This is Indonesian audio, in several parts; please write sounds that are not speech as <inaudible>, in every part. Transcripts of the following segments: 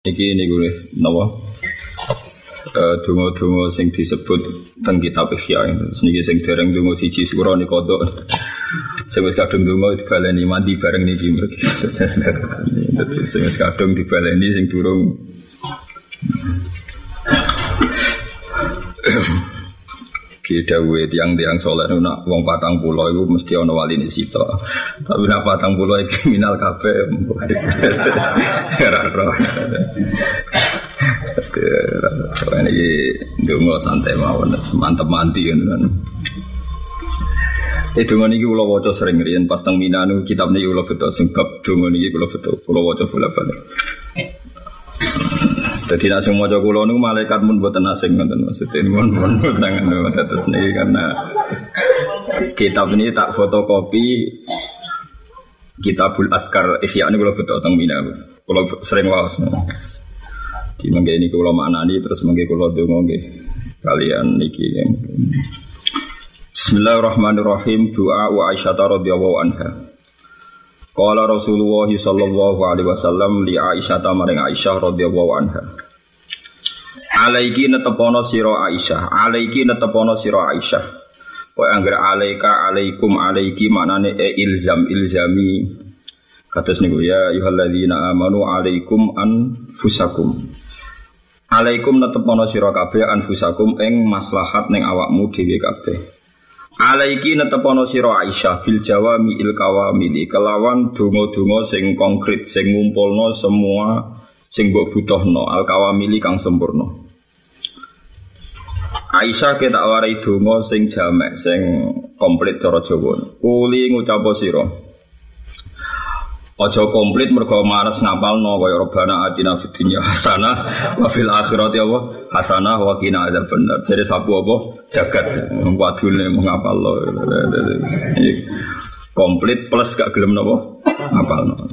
Iki ini gue nopo dungo-dungo sing disebut teng kitab Ihya niki sing dereng dungo siji sura nika kodok. Sing wis kadung dungo dibaleni mandi bareng niki sing wis kadung dibaleni sing durung Kita gue tiang-tiang soleh nak wong patang pulau itu mesti ono wali ini sito. Tapi nak patang pulau itu kriminal kafe. <laughs> Raro. Ini dungo santai mawon, mantep manti kan kan. Eh dungo niki kula sering riyen pas teng Minanu kitab niki kula betul sing bab dungo niki kula betul kula waca bolak-balik. Jadi nak semua maca kula niku malaikat pun buatan asing ngoten maksudnya. Ini pun pun sangat terus nih karena kitab ini tak fotokopi kitabul adkar ihya ini kalau betul tentang mina kalau sering wawas di mangga ini kalau maknani terus mangga kalau dongo kalian niki Bismillahirrahmanirrahim. Doa wa Aisyah radhiyallahu anha. Qala Rasulullah sallallahu alaihi wasallam li Aisyah maring Aisyah radhiyallahu anha. Alaiki netepono sira Aisyah, alaiki netepono sira Aisyah. Kowe anggere alaika alaikum alaiki maknane e ilzam ilzami. Kados niku ya ayyuhalladzina amanu alaikum anfusakum. Alaikum netepono sira kabeh anfusakum ing maslahat ning awakmu dhewe kabeh. Alaiki netepono siro Aisyah bil jawami il kawamili kelawan dungo-dungo sing konkret sing ngumpulno semua sing mbok butuhno al kawamili kang sempurna. Aisyah kita warai dungo sing jamek sing komplit cara Jawa. Kuli ngucapo siro. Ojo komplit mergo mares ngapalno kaya robana atina fid dunya hasanah wa fil akhirati apa hasanah wa qina benar. Jadi sapu apa jagat wadune ngapalno. Komplit plus gak gelem napa ngapalno.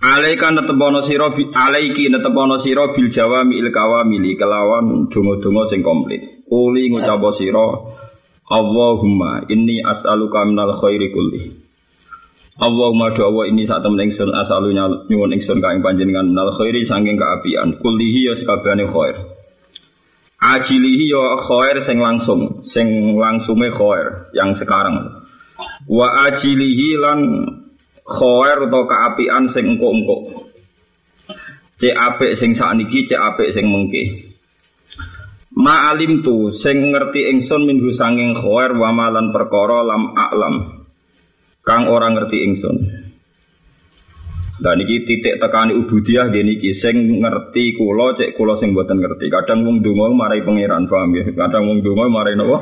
Alaika netebono sira alaiki netebono sira bil jawami il kawamili kelawan donga-donga sing komplit. Kuli ngucap sira Allahumma inni as'aluka minal khairi kulli. Allahumma doa ini saat temen ingsun asalunya nyuwun ingsun ka ing panjenengan nal khairi saking kaapian kullihi ya sakabehane khair ajilihi ya khair sing langsung sing langsunge khair yang sekarang wa ajilihi lan khair atau kaapian sing engko-engko cek apik sing sakniki cek apik sing mengke Ma'alim tu sing ngerti ingsun minggu sanging khair wa malan perkara lam a'lam kang orang ngerti ingsun. Dan niki titik tekani ubudiyah dia niki sing ngerti kulo cek kulo sing buatan ngerti. Kadang wong donga marai pangeran paham ya. Kadang wong donga marai napa?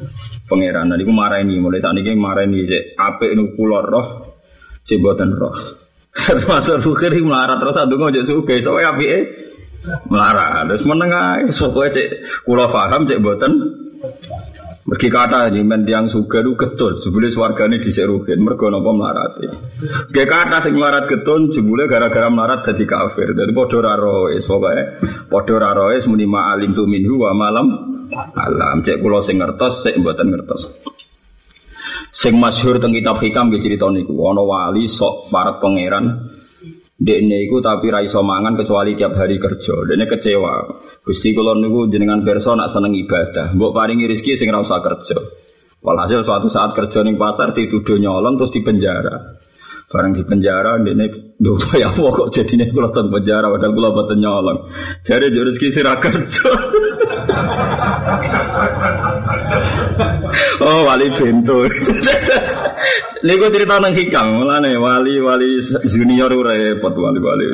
<laughs> Pangeran. Nah niku marai ini mulai saat niki marai ini cek apik nu kulo roh cek buatan roh. <laughs> Termasuk fakir melarat terus adungo cek suge soalnya apike melarat. Terus menengah soalnya cek kulo paham cek buatan Mergi kata men tiang suga itu getun, jebule swargane dhisik rugen, mergo napa mlarate. Ge kata sing melarat getun jebule gara-gara melarat dadi kafir. Dadi padha ora roes pokoke padha ora roes muni ma'alim tu minhu malam alam. Cek kula sing ngertos, sik mboten ngertos. Sing masyhur teng kitab hikam nggih crita niku ana wali sok para pangeran Dekne iku tapi ra iso mangan kecuali tiap hari kerja. Dekne kecewa. Gusti kula niku jenengan pirsa nak seneng ibadah. Mbok paringi rezeki sing ora usah kerja. Walhasil suatu saat kerja ning pasar dituduh nyolong terus di penjara. Barang di penjara dekne lho ya apa kok jadine kula penjara padahal kula boten nyolong. Jare yo rezeki kerja. <laughs> oh wali bento. <laughs> Niku cerita nang hikam, mulane wali-wali junior repot wali-wali.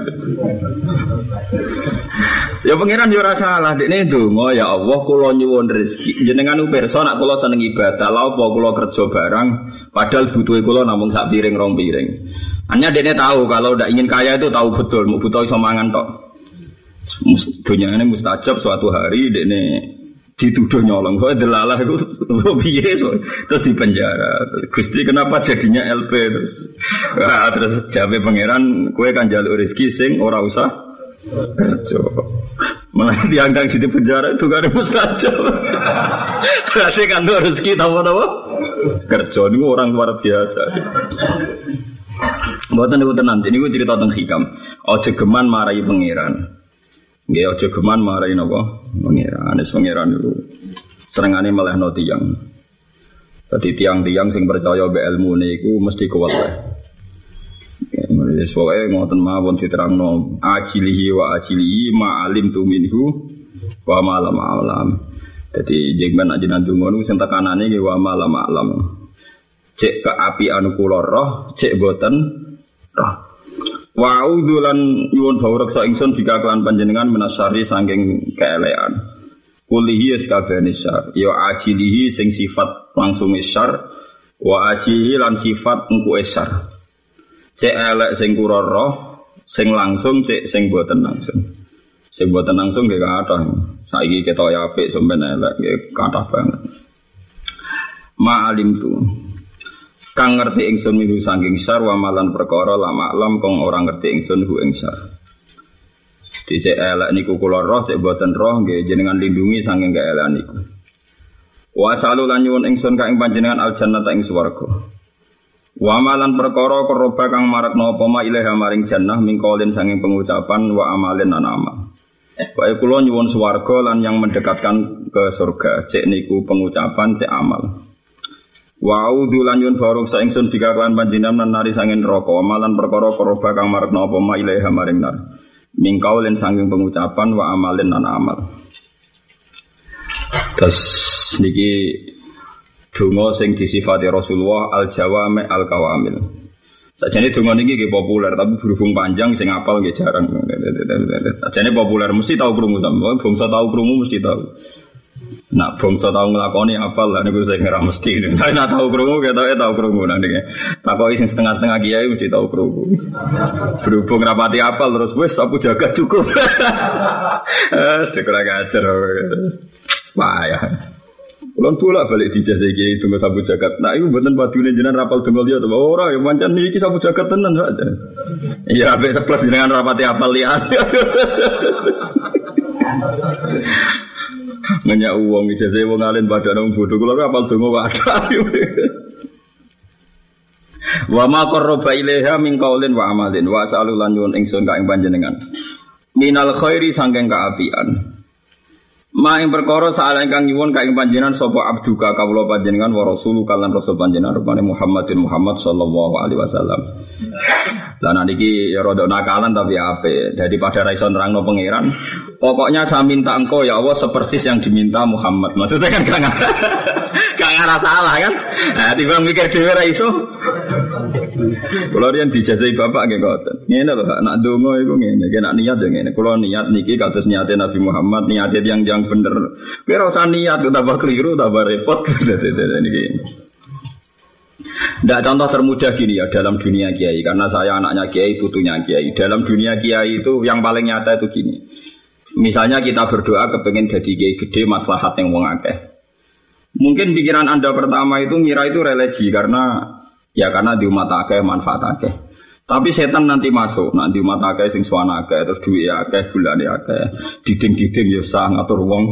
ya pangeran yo ora salah, dekne ndonga ya Allah kula nyuwun rezeki. Jenengan pirsa nak kula seneng ibadah, lha apa kerja barang padahal butuhe kula namung sak piring rong piring. Hanya dekne tahu kalau ndak ingin kaya itu tahu betul, mau butuh iso mangan tok. Dunia ini mustajab suatu hari dekne dituduh nyolong. Kok delalah itu piye terus di penjara. Gusti kenapa jadinya LP terus? Wah, terus jabe pangeran kue kan jalur rezeki sing ora usah kerja. Malah diangkat di penjara itu gak ada mustajab. <laughs> Berarti kan rezeki tahu apa? Kerja ini orang luar biasa. Mboten niku tenan, niku cerita tentang hikam. Aja geman marai pangeran. Nggih aja geman marai napa? Pangeran. Anis pangeran niku serengane melehno tiyang. Dadi tiang-tiang sing percaya be ilmu niku mesti kuat wae. Wis pokoke ngoten mawon diterangno ajilihi wa ajilihi ma alim tu minhu wa ma lam alam. Dadi jengben aja ndonga niku sing tekanane nggih wa ma lam alam. Cek ke api anu kula roh, cek boten roh. Wa udzulan yuwun bawrek sa ingsun jika kelan panjenengan menasari saking keelean. Kulihi eskabehane syar, ya ajilihi sing sifat langsung syar, wa ajilihi lan sifat engku syar. Cek elek sing kura roh, sing langsung cek sing boten langsung. Sing boten langsung nggih kathah. Saiki ketok apik sampeyan elek nggih kathah banget. Ma'alim tu. Kang ngerti ingsun milu saking syar wa malan perkara lama alam kong orang ngerti ingsun hu ing syar. Dicek elek niku kula roh cek boten roh nggih jenengan lindungi saking gak elek niku. Wa salu lan ingsun ka ing panjenengan al jannata ing swarga. Wa amalan perkara koroba kang marakno apa ma ilaha maring jannah mingkolin sanging pengucapan wa amalin lan amal. Wae kula nyuwun swarga lan yang mendekatkan ke surga cek niku pengucapan cek amal. Wa audu lan nyuwun barok sa ingsun dikakuan panjenengan nari sanging neraka amalan perkara koroba kang marakno apa ma ilaha maring nar. Mingkaulin sanging pengucapan wa amalin lan amal. Terus niki donga sing disifati Rasulullah al jawame al kawamil. Sajane donga niki nggih populer tapi berhubung panjang sing apal nggih jarang. Sajane populer mesti tahu krungu sampe bangsa tahu krungu mesti tahu. Nak bangsa tahu ngelakoni apal lah niku saya ngira mesti. Tapi nak tahu krungu kita tahu krungu nanti. Takoki sing setengah-setengah kiai mesti tahu krungu. Berhubung rapati apal terus wis aku jaga cukup. <laughs> Eh, kurang ajar. Wah ya. Kulon pula balik di jasa iki tunggu sabu jagat. Nah itu buatan padune jenengan rapal tunggu lihat tuh. Ora ya mancan iki sabu jagat tenan saja. Iya, ape plus jenengan rapati apal lihat. <laughs> Ngenyak uang ijazah wong alim badan wong bodoh kula apal donga wadah. Wa ma qarraba ilaiha min qaulin wa amalin wa sa'alu lan nyuwun ingsun ka ing panjenengan. Minal khairi sangking kaapian. Ma ing perkara saala ingkang nyuwun ka ing panjenengan sapa abduka kawula panjenengan wa rasulu kalan rasul panjenengan rupane Muhammadin Muhammad sallallahu alaihi wasallam. Lah niki ya rada nakalan tapi ape. Daripada ra iso nerangno pangeran, pokoknya saya minta engkau ya Allah sepersis yang diminta Muhammad. Maksudnya kan gak ngarah, <laughs> gak ngarah salah kan? Nah, tiba mikir dhewe ra iso. Kalau yang dijazai bapak nggih ngoten. Ngene lho, nak donga iku ngene, nak niat ya ngene. Kalau niat niki kados niate Nabi Muhammad, niate yang yang bener. Kowe ora usah niat tambah keliru, tambah repot. <laughs> niki. Tidak contoh termudah gini ya dalam dunia kiai karena saya anaknya kiai putunya kiai. Dalam dunia kiai itu yang paling nyata itu gini. Misalnya kita berdoa kepengen jadi kiai gede maslahat yang wong akeh. Mungkin pikiran anda pertama itu ngira itu religi karena ya karena di umat akeh manfaat akeh. Tapi setan nanti masuk, nanti umat akeh sing suwana akeh terus duit akeh bulan akeh diding-diding ya sah ngatur wong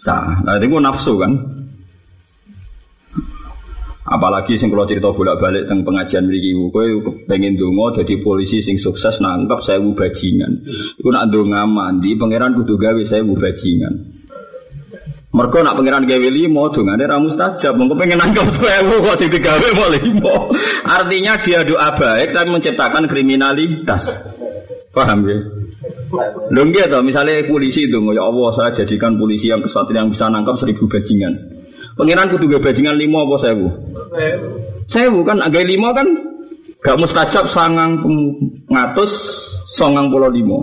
sah. Nah itu nafsu kan. Apalagi sing kalau cerita bolak-balik tentang pengajian mriki kowe pengen donga jadi polisi sing sukses nangkep saya bajingan. Iku nak ndonga mandi pangeran kudu gawe saya bajingan. Mereka nak pangeran gawe limo dongane ra mustajab. Mengko pengen nangkep <laughs> sewu kok digawe mau limo. Artinya dia doa baik tapi menciptakan kriminalitas. Paham ya? Lho nggih misalnya polisi itu ya Allah saya jadikan polisi yang kesatria yang bisa nangkap seribu bajingan. Pengiran kudu gue bajingan lima apa sewu? Sewu kan agak lima kan gak mustajab sangang ngatus songang pulau lima.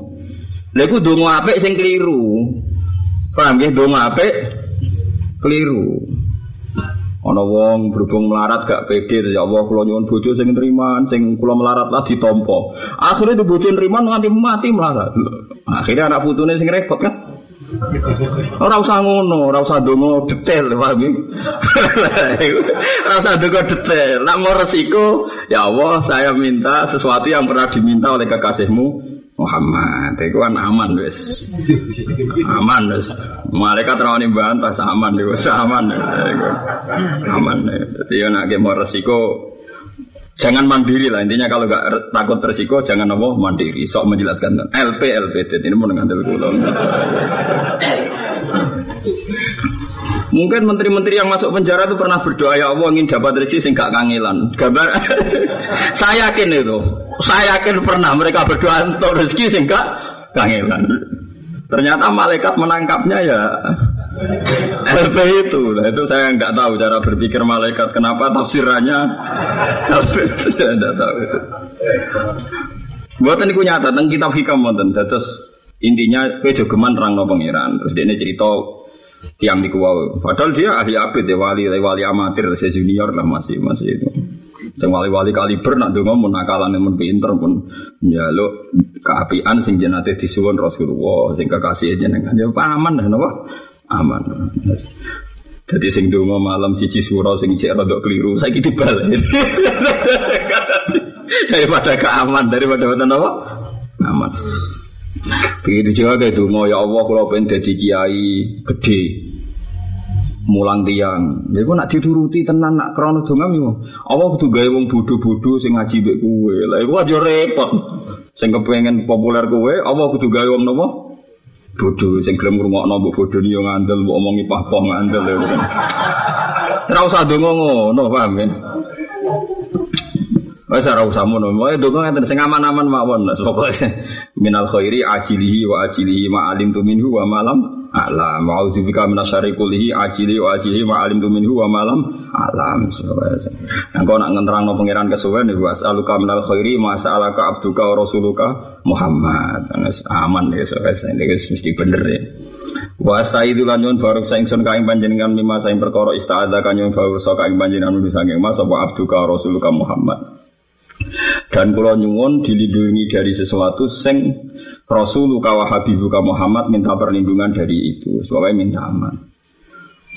Lalu dongo ape sing keliru. Paham ya dongo ape keliru. Ana wong berhubung melarat gak pede ya Allah kula nyuwun bojo sing nriman sing kula melarat lah ditampa. Akhirnya di bojo nriman nganti mati melarat. Akhirnya anak putune sing repot kan. Ora usah ngono, ora usah donga detail, paham ya? Ora usah detail. Nak mau resiko, ya Allah, saya minta sesuatu yang pernah diminta oleh kekasihmu Muhammad. Itu kan aman wis. Aman wis. Malaikat rawani bantah aman wis aman. Aman. Jadi ya nek mau resiko Jangan mandiri lah intinya kalau nggak takut resiko jangan apa mandiri. Sok menjelaskan LP LP ini mau dengan kulo. Mungkin menteri-menteri yang masuk penjara itu pernah berdoa ya Allah ingin dapat rezeki sing gak kangelan. Gambar <laughs> saya yakin itu. Saya yakin pernah mereka berdoa untuk rezeki sing gak kangelan. Ternyata malaikat menangkapnya ya LP itu, nah, itu saya nggak tahu cara berpikir malaikat. Kenapa tafsirannya LP saya nggak tahu itu. Buatan itu nyata tentang kitab hikam wonten. Terus intinya kue jogeman terang no pangeran. Terus dia ini cerita tiang di kuwau. Padahal dia ahli abid ya wali wali amatir, saya junior lah masih masih itu. Sing wali-wali kaliber nak donga mun nakalane mun pinter pun njaluk keapian sing jenate disuwun Rasulullah sing kekasih jenengan ya paman napa aman. Jadi sing donga malam siji suro sing cek rada keliru, saiki dibalik. <laughs> daripada keaman, daripada wonten apa? Aman. Begitu juga kayak donga ya Allah kalau pengen jadi kiai gede mulang tiang. Ya nak dituruti tenan nak krono donga yo. Allah kudu gawe wong bodho-bodho sing ngaji mbek kowe. Lah iku aja repot. Sing kepengen populer kowe, Allah kudu gawe wong nopo? Bodoh sing gelem ngrungokno mbok bodoh yo ngandel mbok omongi pah-pah ngandel ya kan. Ora usah donga ngono, paham ya? Wes ora usah ngono. Wae donga ngeten sing aman-aman mawon. Pokoke minal khairi ajilihi wa ajilihi ma alim tu minhu wa malam alam wa audzubika minasyarri kullihi ajili wa ajili ma alimtu minhu wa malam alam kau nak ngenterangno pangeran kesuwen niku as'aluka minal khairi ma sa'alaka abduka wa rasuluka Muhammad. Aman ya ini mesti bener ya. Wa astaidu lan nyun baruk saingsun kaing panjenengan mimma saing perkara istaadza kanyun baruk sa kaing panjenengan saking mas apa abduka rasuluka Muhammad. Dan kula nyuwun dilindungi dari sesuatu sing Rasuluka wa Habibuka Muhammad minta perlindungan dari itu. Sebabnya minta aman.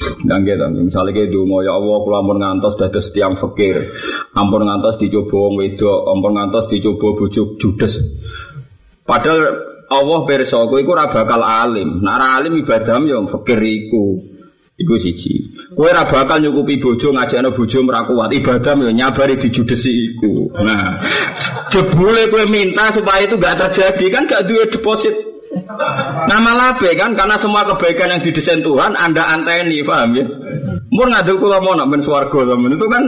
Dan gitu, misalnya kayak mau ya Allah, kalau ampun ngantos dados tiang fakir, ampun ngantos dicoba wong wedok, ampun ngantos dicoba bujuk judes. Padahal Allah perso, kowe iku bakal alim. Nek alim ibadah yo fakir iku. Iku siji. Kowe ora bakal nyukupi bojo ngajakno bojo ora kuat. Ibadah yo nyabari dijudesi iku. Nah, jebule kowe minta supaya itu gak terjadi kan gak duwe deposit. Nama labe kan karena semua kebaikan yang didesain Tuhan Anda anteni, paham ya? Mun ngadul kula mau nak ben swarga itu kan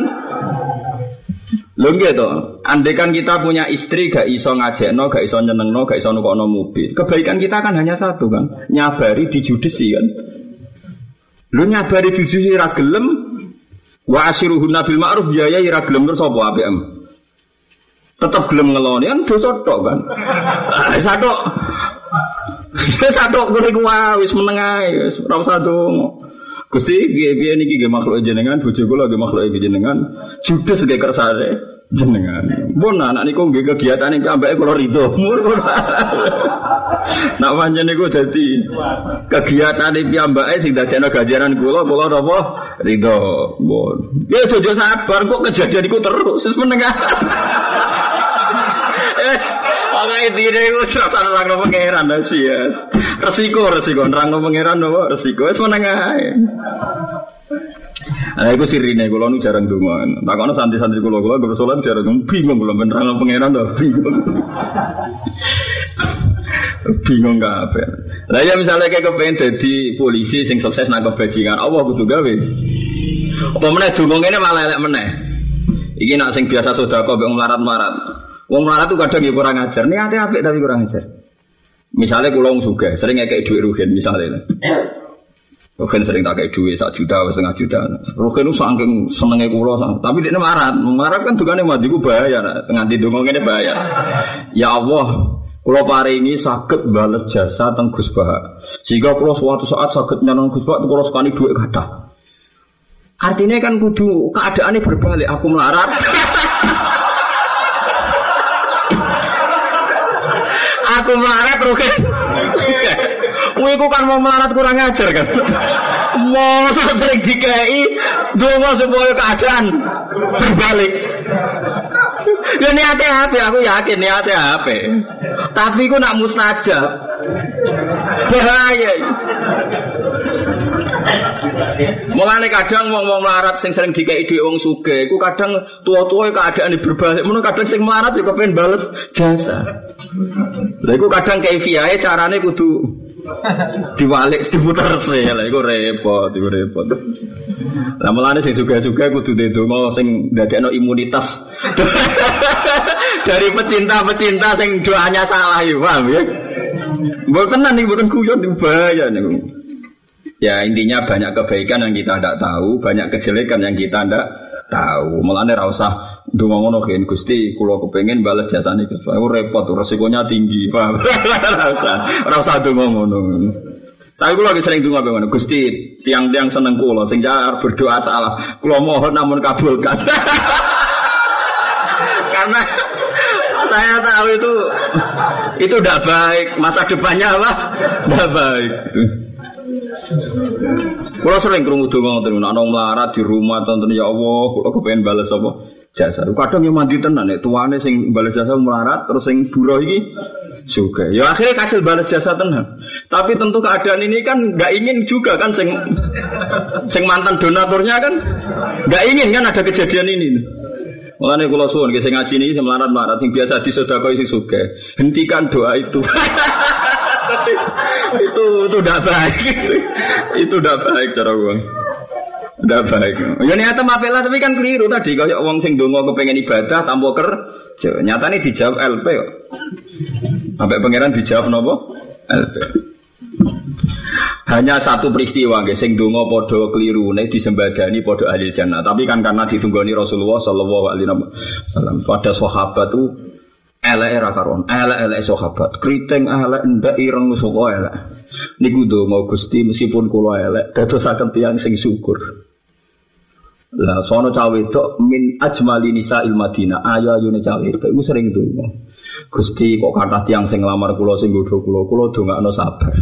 Lho gitu. Andai kan kita punya istri gak iso ngajakno, gak iso nyenengno, gak iso nukokno mobil. Kebaikan kita kan hanya satu kan, nyabari dijudesi kan. Lu nyabari sisi ra gelem wa asyiruhun nabil ma'ruf ya ya ra gelem terus apa APM? Tetap gelem ngeloni kan dosa tok kan. Satu satu kuwi ku wis meneng ae wis ora usah. Gusti piye-piye niki nggih makhluk jenengan bojo kula nggih makhluk jenengan judes nggih kersane jenengan. Pun anak niku nggih kegiatan iki ambek kula rido. Nak pancen niku dadi kegiatan iki ambake sing dadekno ganjaran kula kula napa rido. Pun. Ya jojo sabar kok kejadian iku terus wis menengah. Pokoke dine iku serasa nerangno pangeran yes. Resiko resiko nerangno pangeran nopo resiko wis menengah. Nah, itu sirine kula nu jarang donga. Tak kono santri-santri kula kula gue salat jarang bingung kula beneran pangeran dah bingung. <laughs> bingung apa? Lah ya misalnya kayak kepengen jadi polisi sing sukses nangkep bajingan, Allah kudu gawe. Apa meneh donga ngene malah elek meneh. Iki nak sing biasa sedekah mbek melarat-melarat. Wong melarat tuh kadang ya kurang ajar. Niate apik tapi kurang ajar. Misalnya kulo juga sering kayak duit rugen misalnya. Rugen sering tak kayak duit satu juta, setengah juta. Rugen itu saking senengnya kulo, tapi dia marah. Marah kan tuh kan yang mati bayar, nganti dongeng ini bayar. Ya Allah, kulo ini sakit balas jasa tentang Gus Bah. Sehingga kulo suatu saat sakit nyanong Gus Bah, kulo sekali duit kata. Artinya kan kudu keadaannya berbalik. Aku melarat. <laughs> aku melarat rugen. Kowe kan mau melarat kurang ajar kan. Mau sering dikai donga supaya keadaan berbalik. Ya niate apa? Aku yakin niate apa? Tapi ku nak mustajab. Bahaya. Mulane kadang wong-wong melarat sing sering dikei dhuwit wong sugih, iku kadang tua-tua keadaan berbalik, ngono kadang sing melarat juga pengen bales jasa. Lha iku kadang kaifiyahe carane kudu <laughs> diwalik diputer sih lah iku repot iku repot lah mulane sing juga-juga kudu ndonga sing ndadekno imunitas <laughs> dari pecinta-pecinta sing doanya salah ya paham ya Bukan nanti bukan kuyon bahaya nih. Ya intinya banyak kebaikan yang kita tidak tahu, banyak kejelekan yang kita tidak tahu. Mulane ra usah donga ngono kan Gusti, kula kepengin balas jasane Gusti. Aku repot, resikonya tinggi. Paham? <laughs> Ra usah, donga ngono. Tapi kula sering donga ngono, Gusti, tiang-tiang seneng kula sing berdoa salah. Kula mohon namun kabulkan. <laughs> Karena saya tahu itu itu tidak baik. Masa depannya apa? Tidak baik. Kalau sering kerungu donga ngoten ana melarat di rumah tonton ya Allah, kalau kepengen balas apa? Jasa. Kadang yang mandi tenan nek tuane sing balas jasa melarat terus sing buruh iki juga. Ya akhirnya kasih balas jasa tenan. Tapi tentu keadaan ini kan nggak ingin juga kan sing sing mantan donaturnya kan nggak ingin kan ada kejadian ini. Mulane kula suwun nggih sing ngaji niki sing melarat-melarat sing biasa disedekah sing sugih. Hentikan doa itu. <laughs> itu itu tidak baik. itu tidak baik cara gua. Tidak baik. Ya niatnya mapela tapi kan keliru tadi. Kalau orang sing dongo kepengen ibadah tanpa kerja. Nyatanya dijawab LP. Sampai pangeran dijawab nopo? LP. Hanya satu peristiwa nggih sing donga padha klirune disembadani padha ahli jannah. Tapi kan karena ditunggoni Rasulullah sallallahu alaihi wasallam. Pada sahabat itu elek era karon, elek-elek sahabat. Kriting elek ndak ireng saka elek. Niku donga Gusti meskipun kula elek dadosaken tiyang sing syukur. Lah sono cawe wedok min ajmali nisa il Madinah. Ayo ayune cawe wedok iku sering donga. Gusti kok kata tiang sing lamar kula sing godho kula, kula dongakno sabar.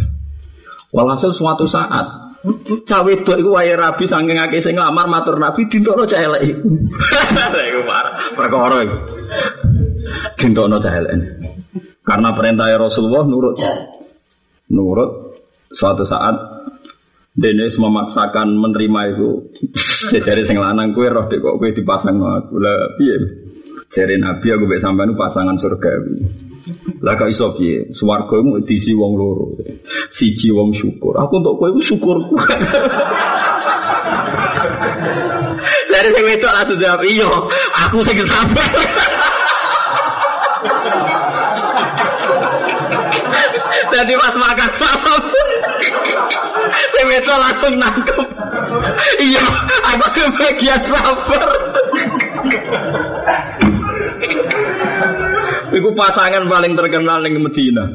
Walhasil suatu saat cawe itu iku wae rabi saking akeh sing nglamar matur nabi dintokno cah elek iku. <laughs> Iku perkara iku. Dintokno cah elek. Karena perintah Rasulullah nurut. Nurut suatu saat Dennis memaksakan menerima itu <laughs> jadi sing lanang kue roh dek kok kue dipasang aku lah piye jadi nabi aku be sampean pasangan surgawi lah kok iso piye? Swarga iku diisi wong loro. Siji wong syukur. Aku untuk kowe iku syukurku. <laughs> Saya sing wedok langsung jawab, "Iya, aku sing sabar." <laughs> Jadi pas makan malam wedok langsung nangkep Iya Aku kebagian sabar Iku pasangan paling terkenal di Medina.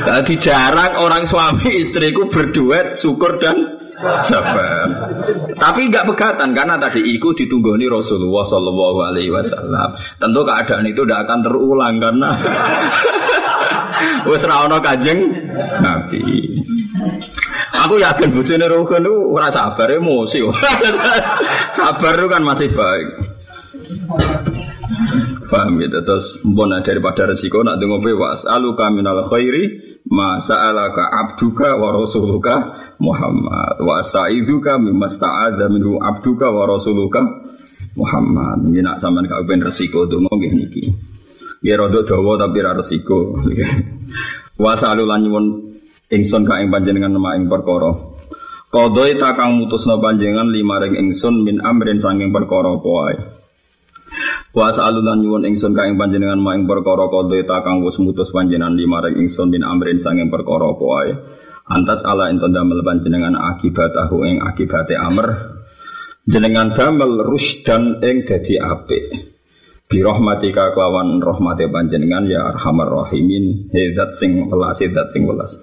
Jadi jarang orang suami istriku berduet syukur dan sabar. Tapi nggak pegatan karena tadi iku ditunggoni Rasulullah Shallallahu Alaihi Wasallam. Tentu keadaan itu tidak akan terulang karena <laughs> wes rawono kajeng Nabi. Aku yakin bujune Rukun itu ora sabar emosi. <laughs> sabar itu kan masih baik. Paham gitu? Terus mbona daripada resiko nak dengo bewas aluka minal khairi sa'alaka abduka wa rasuluka Muhammad. Wa astaizuka mimma sta'adza minhu abduka wa rasuluka Muhammad. Ini nak sampean gak ben resiko donga nggih niki. Nggih rada dawa tapi ra resiko. <laughs> Wa sa'alu lan nyuwun ingsun ka ing panjenengan nama ing perkara Kodoi takang mutusna panjenengan lima ring ingsun min amrin sanging perkara apa Wa sa'alulan nyuwun ingsun ka ing panjenengan ma ing perkara kodhe ta kang wis mutus panjenengan limareng ingsun min amrin sanging perkara apa wae. Antas ala ento damel panjenengan akibatahu ing akibate amr. Jenengan damel rusdan ing dadi apik. Bi rahmatika kelawan rahmate panjenengan ya arhamar rahimin. Hezat sing welas, hezat sing welas.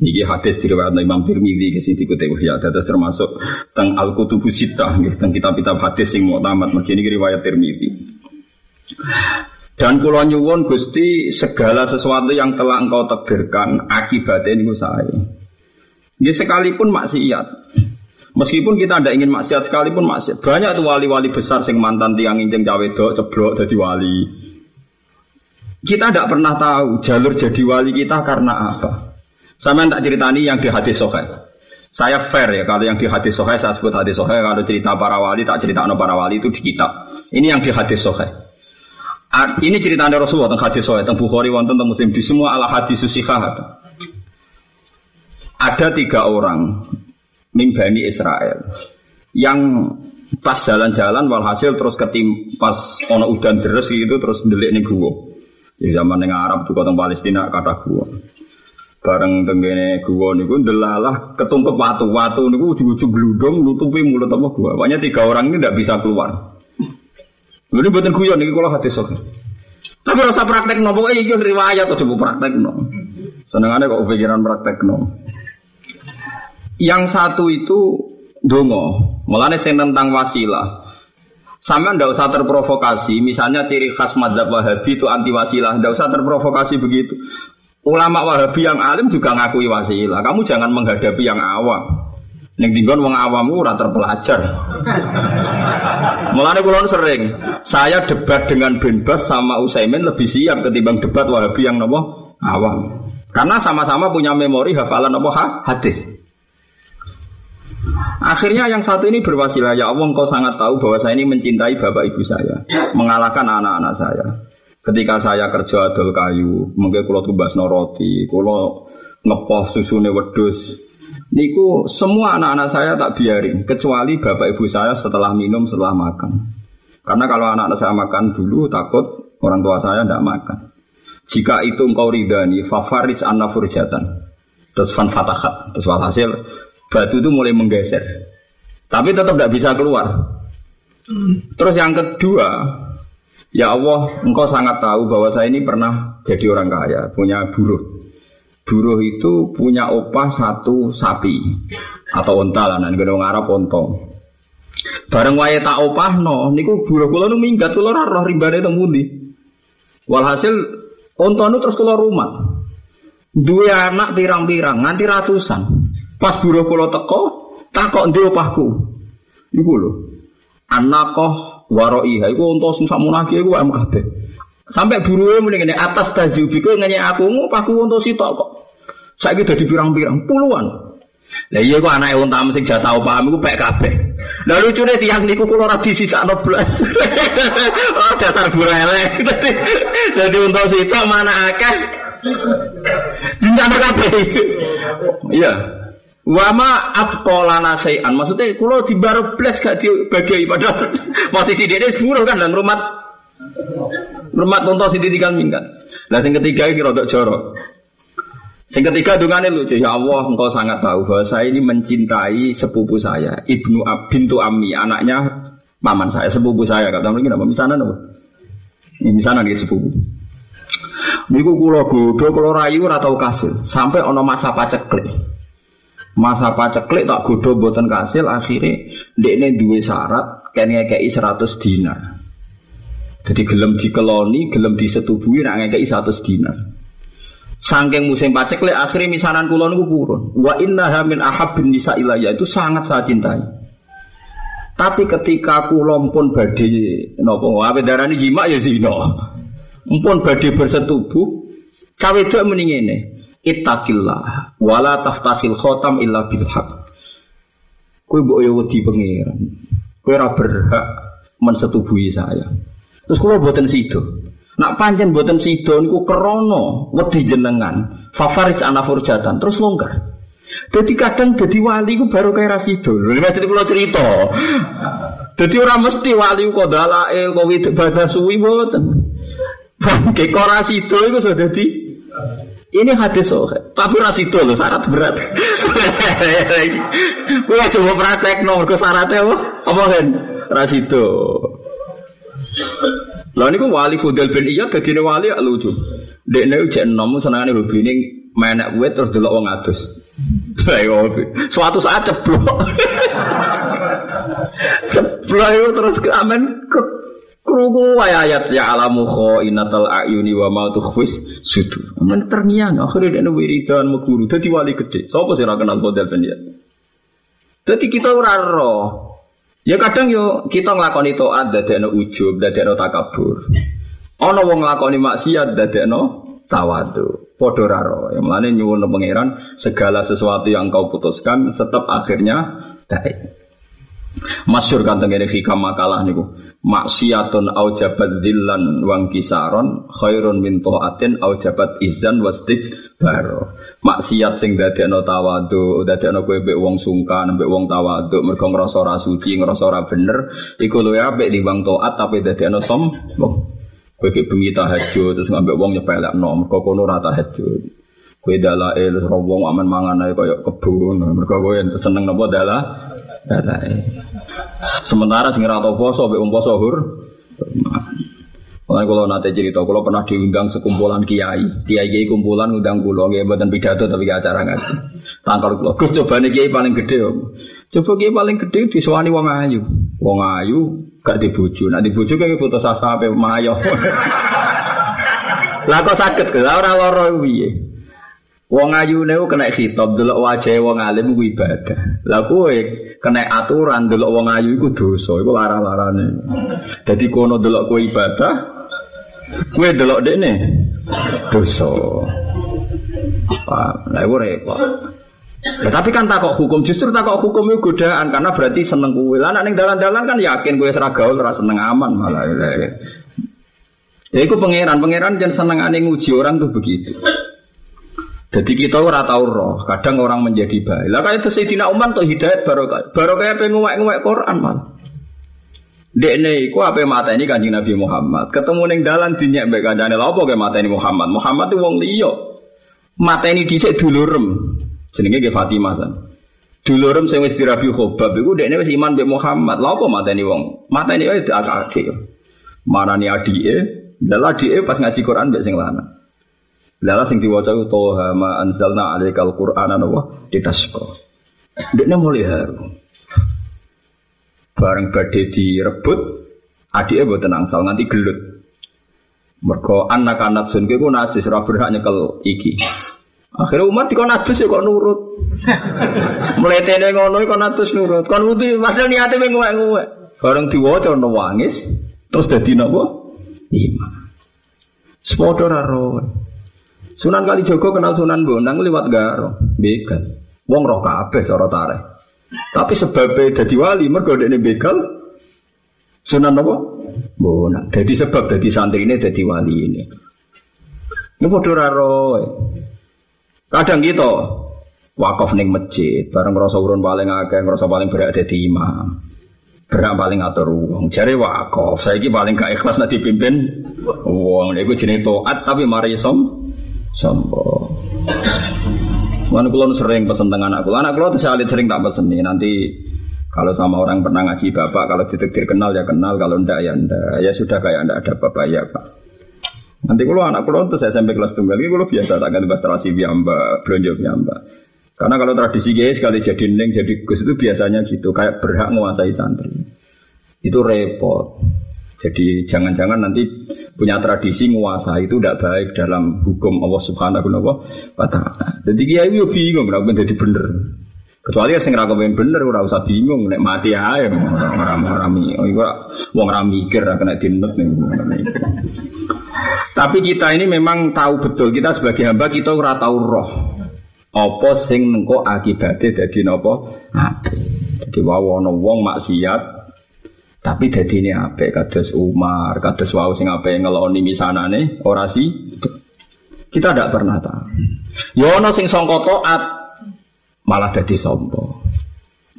Niki hadis diriwayatkan Imam Tirmidzi ke sini dikutip ya dados termasuk teng Al Kutubus Sittah teng kitab-kitab hadis sing muktamad mergi niki riwayat Tirmidzi. Dan kula nyuwun Gusti segala sesuatu yang telah engkau takdirkan akibatnya ini saya. Ini sekalipun maksiat. Meskipun kita tidak ingin maksiat sekalipun maksiat. Banyak tuh wali-wali besar sing mantan tiang injeng cawe dok ceblok jadi wali. Kita tidak pernah tahu jalur jadi wali kita karena apa. Sama tak ceritani yang di hadis sokai. Saya fair ya kalau yang di hadis sohe saya sebut hadis sohe kalau cerita para wali tak cerita para wali itu di kitab. Ini yang di hadis sohe. Ini cerita dari Rasulullah tentang hadis sohe tentang Bukhari wonten tentang Muslim di semua ala hadis susihah ada. Ada tiga orang mimbani Israel yang pas jalan-jalan walhasil terus ketim pas ono udan deres gitu terus delik nih gua. Di zaman yang Arab tuh kota Palestina kata gua bareng tenggene gua niku delalah ketungkep watu. Watu niku ujung-ujung gludung nutupi mulut apa gua pokoknya tiga orang ini tidak bisa keluar. Ini buatan guyon niku kalau hati sok tapi rasa praktek no pokoknya iki riwayat atau coba praktek no senengannya kok pikiran praktek no yang satu itu dongo mulane sing tentang wasilah. Sama ndak usah terprovokasi, misalnya ciri khas madzhab Wahabi itu anti wasilah, ndak usah terprovokasi begitu. Ulama Wahabi yang alim juga ngakui wasilah. Kamu jangan menghadapi yang awam. Yang tinggal wong awamu ora terpelajar. Mulane kula sering, saya debat dengan Ben Bas sama Usaimin lebih siap ketimbang debat Wahabi yang nopo awam. Karena sama-sama punya memori hafalan nopo ha? hadis. Akhirnya yang satu ini berwasilah, ya Allah engkau sangat tahu bahwa saya ini mencintai bapak ibu saya, mengalahkan anak-anak saya. Ketika saya kerja adol kayu, mungkin kalau tumbas roti, kalau ngepoh susune wedus, niku semua anak-anak saya tak biarin, kecuali bapak ibu saya setelah minum, setelah makan. Karena kalau anak-anak saya makan dulu, takut orang tua saya tidak makan. Jika itu engkau ridani, favorit anna furjatan. Terus fan fatahat. Terus hasil batu itu mulai menggeser. Tapi tetap tidak bisa keluar. Terus yang kedua, Ya Allah, engkau sangat tahu bahwa saya ini pernah jadi orang kaya, punya buruh. Buruh itu punya opah satu sapi atau onta lah, nanti gedung Arab ontong. Bareng wae tak opah no, niku buruh kula nu minggat kula ora roh rimbane teng pundi. Walhasil onta nu terus kula rumah. Dua anak pirang-pirang nganti ratusan. Pas buruh kula teko, takok ndi opahku. Iku lho. Anakoh waroi. Ha iku unta sing sakmunake iku am kabeh. Sampai buruwe muni ngene atas tazubi ku ngene aku ngupaku unta sitok kok? Saiki dadi pirang-pirang puluhan. Lah iya kok anake unta sing jatah paham iku pek kabeh. Lah lucune tiyang niku kula ora disisakno blas. Oh dasar burele dadi unta sitok mana akeh. Dinten kabeh. Iya. Wama atkolana sayan. Maksudnya kalau di baru blas gak dibagi padahal <laughs> posisi dia buruh kan dan rumah rumah tonton sini tiga minggat. Nah sing ketiga ini rodok jorok. Sing ketiga dungane lucu ya Allah engkau sangat tahu bahwa saya ini mencintai sepupu saya ibnu Ab, bintu Ami anaknya paman saya sepupu saya. Kata mungkin apa misalnya apa ini misalnya dia sepupu. Niku kulo bodoh kulo rayu atau kasih sampai ono masa paceklik masa paceklik tak godo buatan kasil akhirnya ini dua syarat kayaknya kayak 100 dinar. Jadi gelem dikeloni gelem disetubuhi nak ngekei 100 dinar. Sangking musim paceklik akhirnya misanan kulon itu kurun wa inna hamin ahab bin nisa ilayah itu sangat saya cintai. Tapi ketika kulon pun badai nopo apa darah ini jima ya zino pun badai bersetubuh cawe itu mending Ittaqillah wala taftahil khotam illa bil haq. Kowe mbok yo wedi pangeran. Kowe ora berhak mensetubuhi saya. Terus kula boten sido. Nak pancen boten sido niku krana wedi jenengan. Favaris ana furjatan terus longgar. Jadi kadang jadi wali ku baru kayak rasido. Jadi pulau cerita. Jadi orang mesti wali kok dalail kok wid bahasa suwi boten. Kayak kok rasido itu sudah di ini hadis sohe, tapi itu loh syarat berat. <laughs> Gue coba praktek nomor ke syaratnya apa? Apa kan? Rasido. Lah niku wali Fudel bin Iyad dadi wali lucu. Dekne jek enom senengane hobi ini menek kuwe terus delok wong adus. Iya, suatu saat ceblok. <laughs> ceblok terus ke amen ke Krungu ayat ya alamu inatal ayuni wa ma tukhfis sudu. Men terngiang dia wiridan meguru dadi wali gede. Sapa sih kenal model ya. Dadi kita ora roh. Ya kadang yo kita nglakoni taat dadekno ujub, dadekno takabur. Ana wong nglakoni maksiat dadekno tawadu. Padha raro. Yang mana nyuwun pangeran segala sesuatu yang kau putuskan tetap akhirnya baik. Masyur kan tengene hikam makalah niku. Maksiatun au jabat dillan wang kisaron khairun min taatin au jabat izan wastik baro. Maksiat sing dadekno tawadhu, dadekno kowe mbek wong sungkan, mbek wong tawadhu, mergo ngrasa ora suci, ngrasa ora bener, iku luwih apik timbang taat tapi dadekno sombong. Kowe ki bengi tahajud terus ngambek wong nyepelekno, mergo kono ora tahajud. Kowe dalail wong aman mangan ae kaya kebun, mergo kowe seneng napa dalah Sementara sing ora tau poso mbek wong poso hur. Mulai kalau nanti cerita, kalau pernah diundang sekumpulan kiai, kiai kiai kumpulan undang kulo, kiai buatan pidato tapi acara ngaji. Tangkal kulo, gue coba nih kiai paling gede om. Coba kiai paling gede disuani wong ayu, wong ayu gak dibuju, nah dibuju kayak foto sasa apa mayo. <laughs> Lah kok ke, ora loro piye? Wong ayu niku kena khitab delok wajah wong alim ku ibadah. Kowe kena aturan delok wong ayu iku dosa, iku larang-larane. Dadi kono delok kowe ibadah, kowe delok dekne dosa. Pak, lah iku repot. Ya, tapi kan takok hukum justru takok hukum itu godaan karena berarti seneng kowe. Lah ning dalan-dalan kan yakin kowe ora gaul ora seneng aman malah. Ya iku pangeran, pangeran jangan seneng aneh nguji orang tuh begitu. Jadi kita ora tahu roh, kadang orang menjadi baik. Lah kayak itu Sayyidina Umar tuh hidayat baru baru kayak pengen nguwek Quran mal. Dekne iku apa mata ini kanjeng Nabi Muhammad. Ketemu neng dalan dinyak mbek kancane lha apa mata ini Muhammad. Muhammad itu wong liya. Mata ini dhisik dulurem. Jenenge ge Fatimah san. Dulurem sing wis dirabi khobab iku dekne wis iman mbek Muhammad. Lha apa ini wong? Mata ini wae akak-akik. Marani adike, lha adike pas ngaji Quran mbek sing lanang. Lala sing diwaca itu toha ma anzalna alaikal qur'ana nawa ditasqa. Dekne mulai haru. Bareng badhe direbut, adike mboten angsal nganti gelut. Mergo anak anak sun ku najis ora berhak nyekel iki. Akhirnya umat dikon najis ya kok nurut. <laughs> Mletene ngono kok najis nurut. Kon wudu padahal niate mung ngewek-ngewek. Bareng diwaca ono wangis terus dadi napa? Iman. Sepodo ra Sunan kali Joko kenal Sunan Bonang lewat Garo, begal. Wong roh kabeh cara tarik. Tapi sebabnya jadi wali mergo ini begal. Sunan apa? Bonang. Jadi sebab jadi santri ini jadi wali ini. Ini bodoh raro. Kadang gitu wakaf neng masjid, bareng ngerasa urun paling akeh, ngerasa paling berat di imam. Berak paling atur uang. Jare wakaf, saya paling gak ikhlas nanti pimpin uang. Iku jenis toat tapi mari som sombong. Mana sering pesen tengah anak kulon, anak kulon saya sering tak pesen nih nanti kalau sama orang pernah ngaji bapak, kalau ditektir kenal ya kenal, kalau ndak ya ndak, ya sudah kayak ndak ada bapak ya pak. Nanti kalau anak kulon tuh saya sampai kelas tunggal, kalau biasa tak ganti terasi biamba, belanja biamba. Karena kalau tradisi guys sekali jadi neng jadi gus itu biasanya gitu, kayak berhak menguasai santri. Itu repot. Jadi jangan-jangan nanti punya tradisi nguasa itu tidak baik dalam hukum Allah Subhanahu wa taala. Jadi kiai yo bingung ora jadi bener. Kecuali sing ra kepen bener ora usah bingung nek mati ae ora ora oh, iku wong ora mikir ra kena ning Tapi kita ini memang tahu betul kita sebagai hamba kita ora tahu roh. Apa sing nengko akibate dadi napa? Jadi wae ana wong maksiat tapi jadi ini apa? Kados Umar, kados Wau sing apa ngeloni misanane orasi. Kita tidak pernah tahu. Yono ya sing songko toat malah jadi sompo.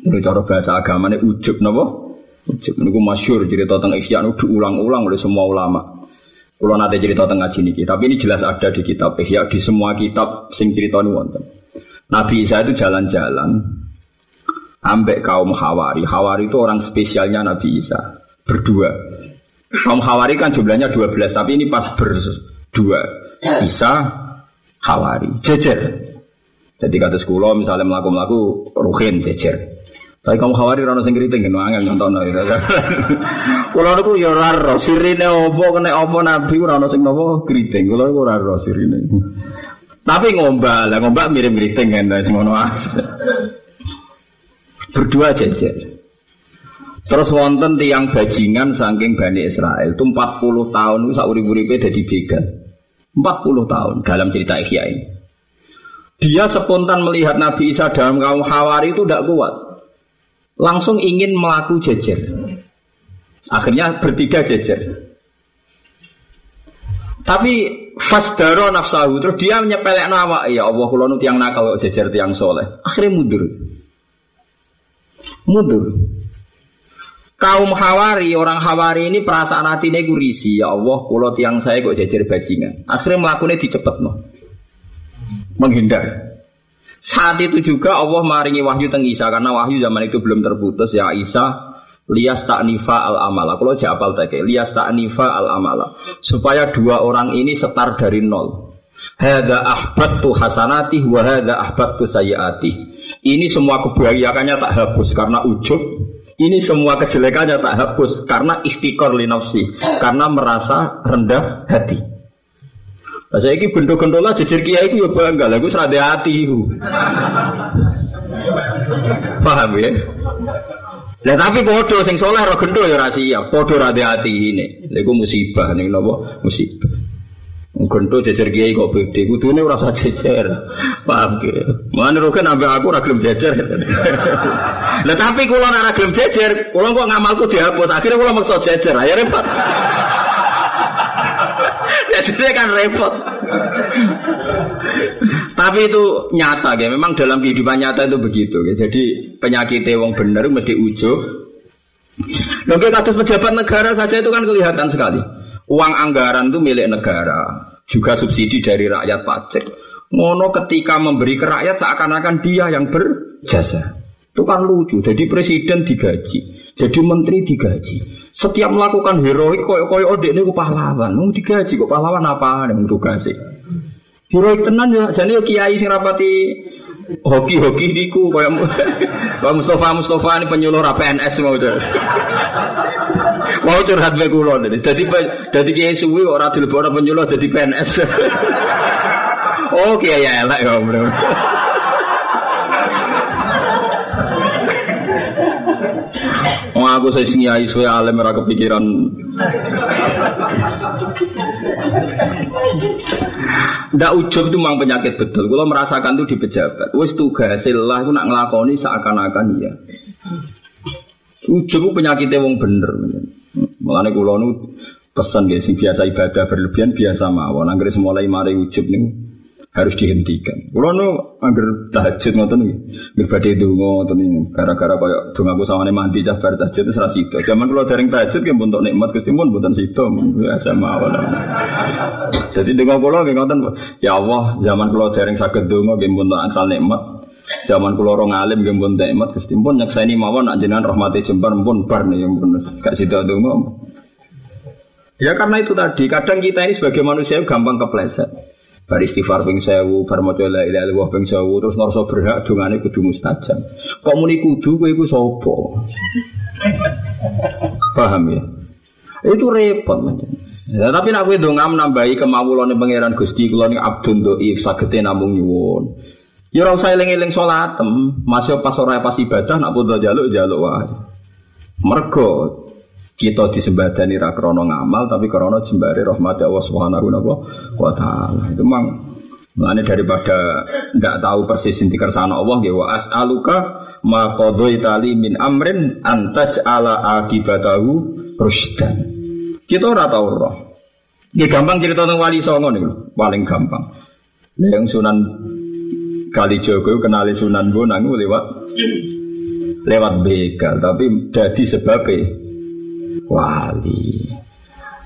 Ini cara bahasa agama ini ujub nopo. Ujub ini masyur cerita tentang Ihya diulang-ulang oleh semua ulama. Kalau nanti cerita tentang ngaji ini, tapi ini jelas ada di kitab Ihya di semua kitab sing cerita ini wonten. Nabi Isa itu jalan-jalan ambek kaum Hawari. Hawari itu orang spesialnya Nabi Isa. Berdua. Kaum Hawari kan jumlahnya 12, tapi ini pas berdua. Isa, Hawari. Jejer. Jadi kata sekolah misalnya melaku-melaku ruhin jejer. Tapi kamu Hawari rano sing kriting kan angel nonton itu. <laughs> Kulo niku ya ora ro sirine opo kena opo nabi ora ono sing napa kriting. Kulo niku ora ro sirine. Tapi ngombal, ngombal mirip kriting kan sing ngono Berdua jejer. Terus wonten tiang bajingan saking Bani Israel itu 40 tahun itu sauri uripe jadi begal. 40 tahun dalam cerita Ihya ini. Dia spontan melihat Nabi Isa dalam kaum Hawari itu tidak kuat. Langsung ingin melaku jejer. Akhirnya bertiga jejer. Tapi fasdaro nafsahu terus dia menyepelek nama ya Allah kalau nu tiang nakal jejer tiang soleh. Akhirnya mundur. Mundur. Kaum Hawari, orang Hawari ini perasaan hatinya gurisi. Ya Allah, kalau tiang saya kok jejer bajingan. Akhirnya melakukannya dicepet no menghindar. Saat itu juga Allah maringi wahyu teng Isa karena wahyu zaman itu belum terputus ya Isa lias taknifa al amala. Kalau japal tak lias taknifa al amala supaya dua orang ini setar dari nol. Hada ahbatu hasanati wa hada ahbatu sayyati. Ini semua kebahagiaannya tak hapus karena ujub. Ini semua kejelekannya tak hapus karena ikhtikar li nafsi, karena merasa rendah hati. Nah, saya ini gendol lah kiai itu ya bangga, lagu serade hati. Paham ya? Nah tapi bodoh sing soleh roh gendol ya rahasia, bodoh rade hati ini. Lagu musibah nih nopo musibah. Gendol jejer kiai kok beda, ini rasa jejer. Paham ya? Mana rokan ambek aku ragilum jejer. <laughs> Nah tapi kalau nak ragilum jejer, kalau kok ngamalku dihapus, akhirnya kalau maksud jejer, ayo repot. <laughs> Jadi kan repot. <laughs> Tapi itu nyata ya. Memang dalam kehidupan nyata itu begitu ya. Jadi penyakit wong bener mesti ujub. Oke kasus pejabat negara saja itu kan kelihatan sekali. Uang anggaran itu milik negara, juga subsidi dari rakyat pajak. Mono ketika memberi ke rakyat seakan-akan dia yang berjasa. Itu kan lucu. Jadi presiden digaji, jadi menteri digaji. Setiap melakukan heroik koyo koyo ode ini pahlawan. Mau digaji kok pahlawan apa yang sih. Heroik tenan ya, jadi kiai sing rapati hoki-hoki diku koyo <laughs> Pak Mustafa Mustafa ini penyuluh PNS mau. Mau curhat be kula Jadi jadi kiai suwi ora dilebokno penyuluh jadi PNS. <laughs> oh kiai ya, Bro. Wong aku saya sing nyai suwe alim ora kepikiran. Ndak ujub itu memang penyakit betul. Kalau merasakan itu di pejabat. Wis tugas lah itu nak ngelakoni seakan-akan iya. Itu penyakitnya wong bener. Mulane kula nu pesan guys, biasa ibadah berlebihan biasa mawon. Anggere mulai mari ujub nih harus dihentikan. Kalau nu agar tahajud ngoten nih, berbeda dungo ngoten nih, gara-gara kaya sama mandi cah bar tahajud itu serasi itu. Zaman kalau dereng tahajud kan bentuk nikmat Gusti pun situ, biasa mawon. Jadi dungo kula nggih ngoten, ya Allah, zaman kalau dereng sakit dungo nggih bentuk asal nikmat. Zaman kula orang alim nggih pun nikmat Gusti pun nyekseni mawon nak jenengan rahmati jembar pun bar nih yang pun gak sida dungo. Ya karena itu tadi, kadang kita ini sebagai manusia gampang kepleset. Bar istighfar ping sewu, bar maca la ilaha illallah ping sewu, terus ngerasa berhak dongane kudu mustajab. Kok muni kudu kowe iku sapa? Paham ya? Itu repot macam. Ya, tapi nak kowe donga menambahi kemawulane pangeran Gusti kula ning abdun dhaif sagete namung nyuwun. Ya ora usah eling-eling salatem, masih pas ora pas ibadah nak padha jaluk jaluk wae. Mergo kita disembadani ra krana ngamal tapi krana jembare rahmat Allah Subhanahu wa taala. Itu memang Mulane daripada tidak tahu persis inti kersane Allah ya wa as'aluka ma qadaitali min amrin antaj ala akibatahu rusdan. Kita ora tahu roh. Ya gampang cerita tentang wali songo nih, paling gampang. Yang Sunan Kali Jogo kenali Sunan Bonang lewat lewat begal, tapi jadi sebabnya wali.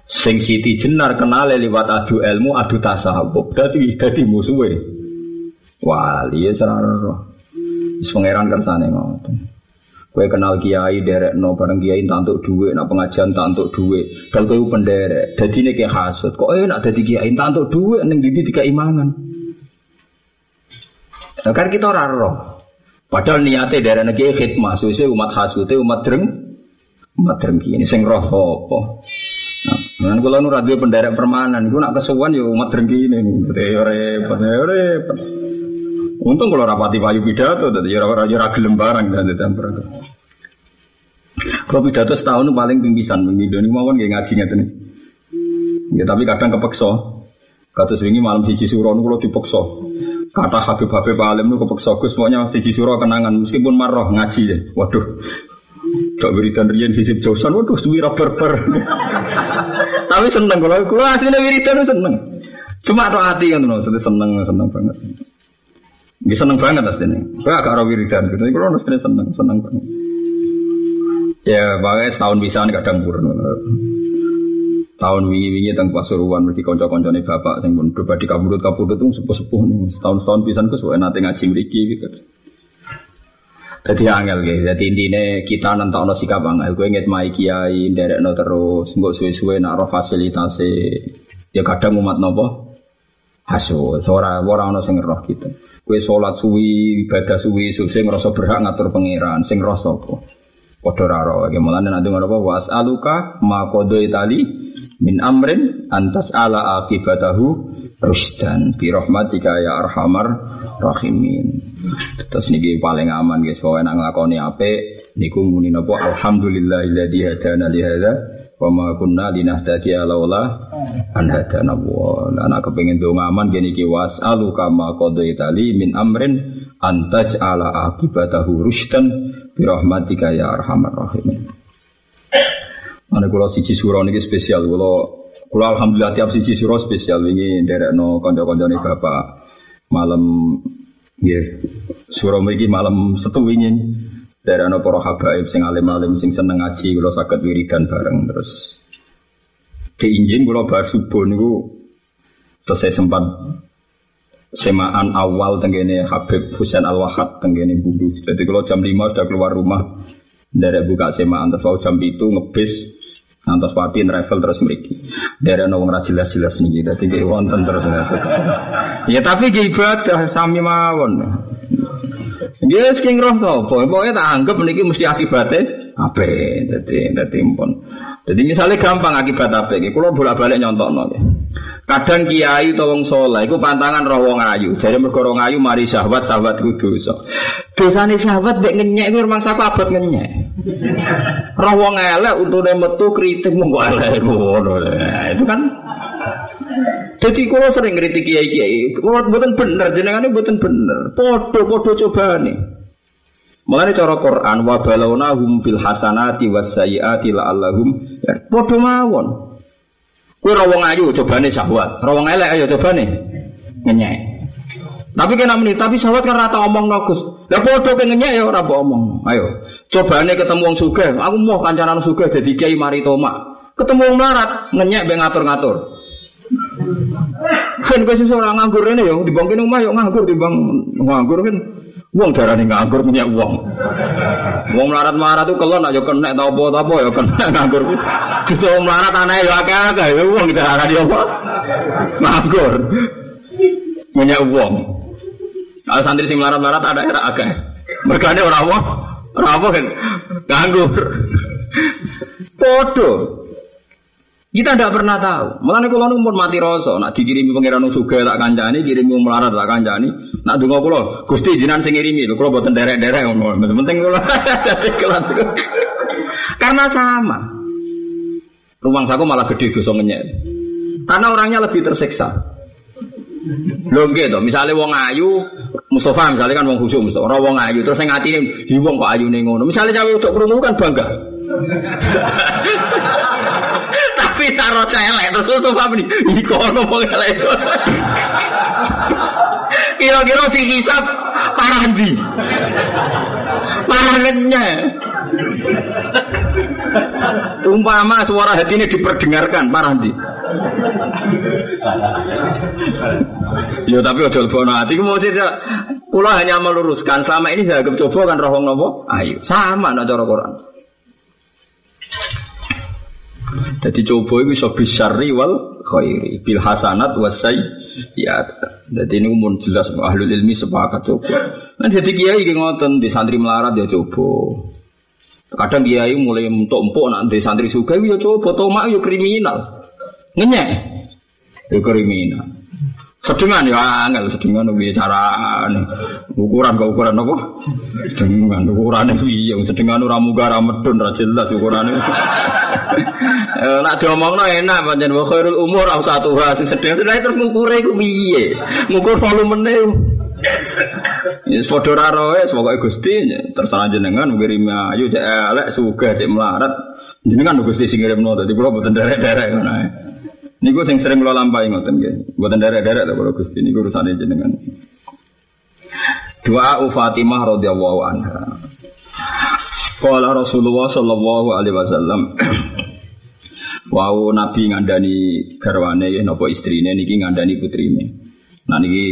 Sing siti jenar kenal lewat adu ilmu, adu tasawuf. Dadi dadi musuhe. Wali ya sarana. Wis pangeran kersane ngoten. Kue kenal kiai derek no bareng kiai tantuk duit, nak pengajian tantuk duit. Kalau kue penderek, jadi ini kayak hasut. Kok eh nak jadi kiai tantuk duit, neng didi tiga imangan. Nah, kan kita raro. Padahal niatnya dari negeri khidmah, suwe umat hasutnya umat dreng, Umat drengki ini sing roh apa? Nah, kalau nu radio penderek permanen, gue nak kesuwan ya umat drengki ini, ya repot, ya repot. Untung kalau rapati payu pidato, jadi ya ora ya gelem barang dan tidak Kalau pidato setahun paling pinggisan, pinggisan ini mau kan ngaji nih. Ya tapi kadang kepeksa. Kata wingi malam siji suro niku kula dipaksa. Kata Habib Habib Alim niku kepeksa Gus pokoknya siji suro kenangan meskipun marah ngaji ya. Waduh. Cok wiridan riyen hisib jausan waduh suwi berber. <laughs> Tapi seneng kalau kula asline wiridan seneng. Cuma tok hati kan ngono, seneng seneng banget. Bisa seneng banget asline. Kok agak ora wiridan gitu. Asline seneng seneng banget. Ya, makanya setahun bisa kadang purun tahun wingi-wingi teng Pasuruan mesti kanca-kancane bapak sing pun di kabudut-kabudut itu sepuh-sepuh nih. Setahun-setahun pisan ku suwe nate ngaji mriki gitu. Jadi angel gitu. Jadi intinya kita nentokno sikap angel. Gue inget mai kiai, no terus, nggak suwe-suwe nak roh fasilitasi. Ya kadang umat nopo hasil. Seorang orang no sing roh gitu. Gue sholat suwi, ibadah suwi, suwi ngerasa berhak ngatur pangeran, sing roh sopo. Padha raro. Mulane nanti ngono was aluka ma kodo itali min amrin antas ala akibatahu rusdan bi rahmatika ya arhamar rahimin. Terus niki paling aman guys, pokoke nek nglakoni apik niku muni napa alhamdulillahilladzi hadana li hadza wa ma kunna linahtadiya laula an hadana wa. Lah kepengin donga aman gini ki was'alu kama qadaitali min amrin antaj ala akibatahu rusdan bi rahmatika ya arhamar rahimin. Mana kalau siji suro ini spesial, kalau kalau alhamdulillah tiap siji suro spesial ini derek no konco-konco nih bapak malam ya suro ini malam setu ini derek no poro habaib sing alim alim sing seneng ngaji kalau sakit wiridan bareng terus. Di injin kalau bar subuh niku terus saya sempat semaan awal tenggene Habib Husain Al Wahab tenggene bulu. Jadi kalau jam 5 sudah keluar rumah dari buka semaan terus jam itu ngebis Nantos pati travel terus mriki. Dari ana wong jelas-jelas niki dadi nggih wonten terus. <laughs> ya tapi nggih ibadah sami mawon. Dia sing roh to, pokoke tak anggap niki mesti akibate ape. Dadi dadi pun. Jadi misalnya gampang akibat apa iki, kula bolak-balik nyontokno nggih. Kadang kiai atau wong saleh iku pantangan roh wong ayu. Jadi mergo wong ayu mari sahabat sahabat kudu dosa. Dosane sahabat mek ngenyek rumah sapa abot ngenyek. Roh wong elek untune metu kritik monggo elek <laughs> ngono. Itu kan jadi kalau sering kritik kiai kiai, kalau buatan bener, jenengannya buatan bener. Podo podo coba nih. Mengenai cara Quran, wa balawnahum bil hasanati was sayyiati la'allahum ya, podo mawon. Kue rawong ayu cobane syahwat, rawong elek ayo cobane ngenyek. Tapi kena menit, tapi syahwat kan rata omong nogus. Lah podo ke ngenyek ya ora omong. Ayo, Coba nih ketemu wong sugih, aku mau kancanan sugih jadi kiai mari toma. Ketemu wong melarat, ngenyek be ngatur-ngatur. Kan kowe sesuk ora nganggur rene ya, dibang kene omah yo nganggur dibang nganggur kan. Wong darane nganggur punya uang. Wong melarat-melarat tuh kelon aja kena tau apa tau apa ya kena nganggur. Justru wong melarat aneh ya akeh-akeh ya wong darane apa? Nganggur. Punya uang. Kalau santri sing melarat-melarat ada era akeh. Mergane ora apa? Kan nganggur. Podo. Kita tidak pernah tahu. Malah kalau umur mati rasa, nak dikirimi pangeran suga tak kancani, kirimi melarat tak kancani. Nak dungo kulo, gusti jinan sing ngirimi, kulo buatan derek-derek ngono. Penting kulo. <laughs> Karena sama. Rumah saku malah gede dosa ngenyek. Karena orangnya lebih tersiksa. Lho nggih to, misale wong ayu, Mustafa misale kan wong khusyuk Mustafa, ora wong ayu terus sing atine hi wong kok ayune ngono. Misale cawe untuk krungu kan bangga. <laughs> Tapi taro celek terus Mustafa muni, iki ono wong elek. <laughs> Kira-kira dihisap parah ndi? Parah Umpama suara hati ini diperdengarkan, parah ndi? Yo tapi udah lebih hati, mau tidak. Pulau hanya meluruskan. Selama ini saya coba kan rohong nopo, ayo sama nak cara Quran. Jadi coba itu bisa bisari wal khairi bil hasanat wasai ya. Jadi ini umum jelas ahli ilmi sepakat coba. Nah jadi kiai ngoten di santri melarat ya coba. Kadang kiai mulai untuk empuk nak di santri suka ya coba tomak ya kriminal. Ngenyek. Ya kriminal. Sedengan ya angel sedengan piye carane. Ukuran ke ukuran apa? Sedengan ukurane piye? Sedengan ora muga ora medun ora jelas ukurane. <laughs> Eh nak diomongno enak pancen wa khairul umur au satu sing sedengan terus ngukure iku piye? Ngukur volumene. Ya padha ora roe pokoke Gusti terserah jenengan ngirim ayu cek elek sugih cek melarat. Jenengan Gusti sing ngirimno dadi kula mboten derek-derek ngono ae. Niku sing sering kula lampahi ngoten nggih. Mboten derek-derek to kula Gusti niku urusane jenengan. Doa Fatimah radhiyallahu anha. Qala Rasulullah sallallahu alaihi wasallam <clears throat> Wau Nabi ngandani garwane napa istrine niki ngandani putrine. Nah niki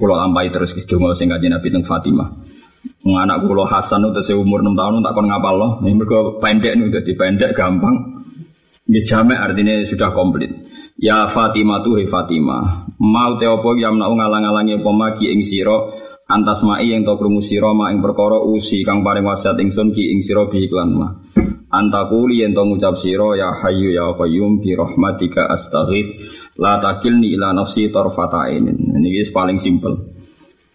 kula lampahi terus nggih donga sing kanjeng Nabi teng Fatimah. Wong anak kula Hasan udah umur 6 tahun tak kon loh. Ini mergo pendek nih dadi pendek gampang. Nggih jamek artinya sudah komplit. Ya Fatimah tuh he Fatimah. Mau te opo ya ngalang-alangi apa magi ing sira antas mai yang tau krungu sira ma ing perkara usi kang paring wasiat ingsun ki ing sira bi iklan mah. Antakuli yang tau ngucap sira ya hayyu ya qayyum bi rahmatika astaghith la takilni ila nafsi tarfata ainin. Ini paling simpel.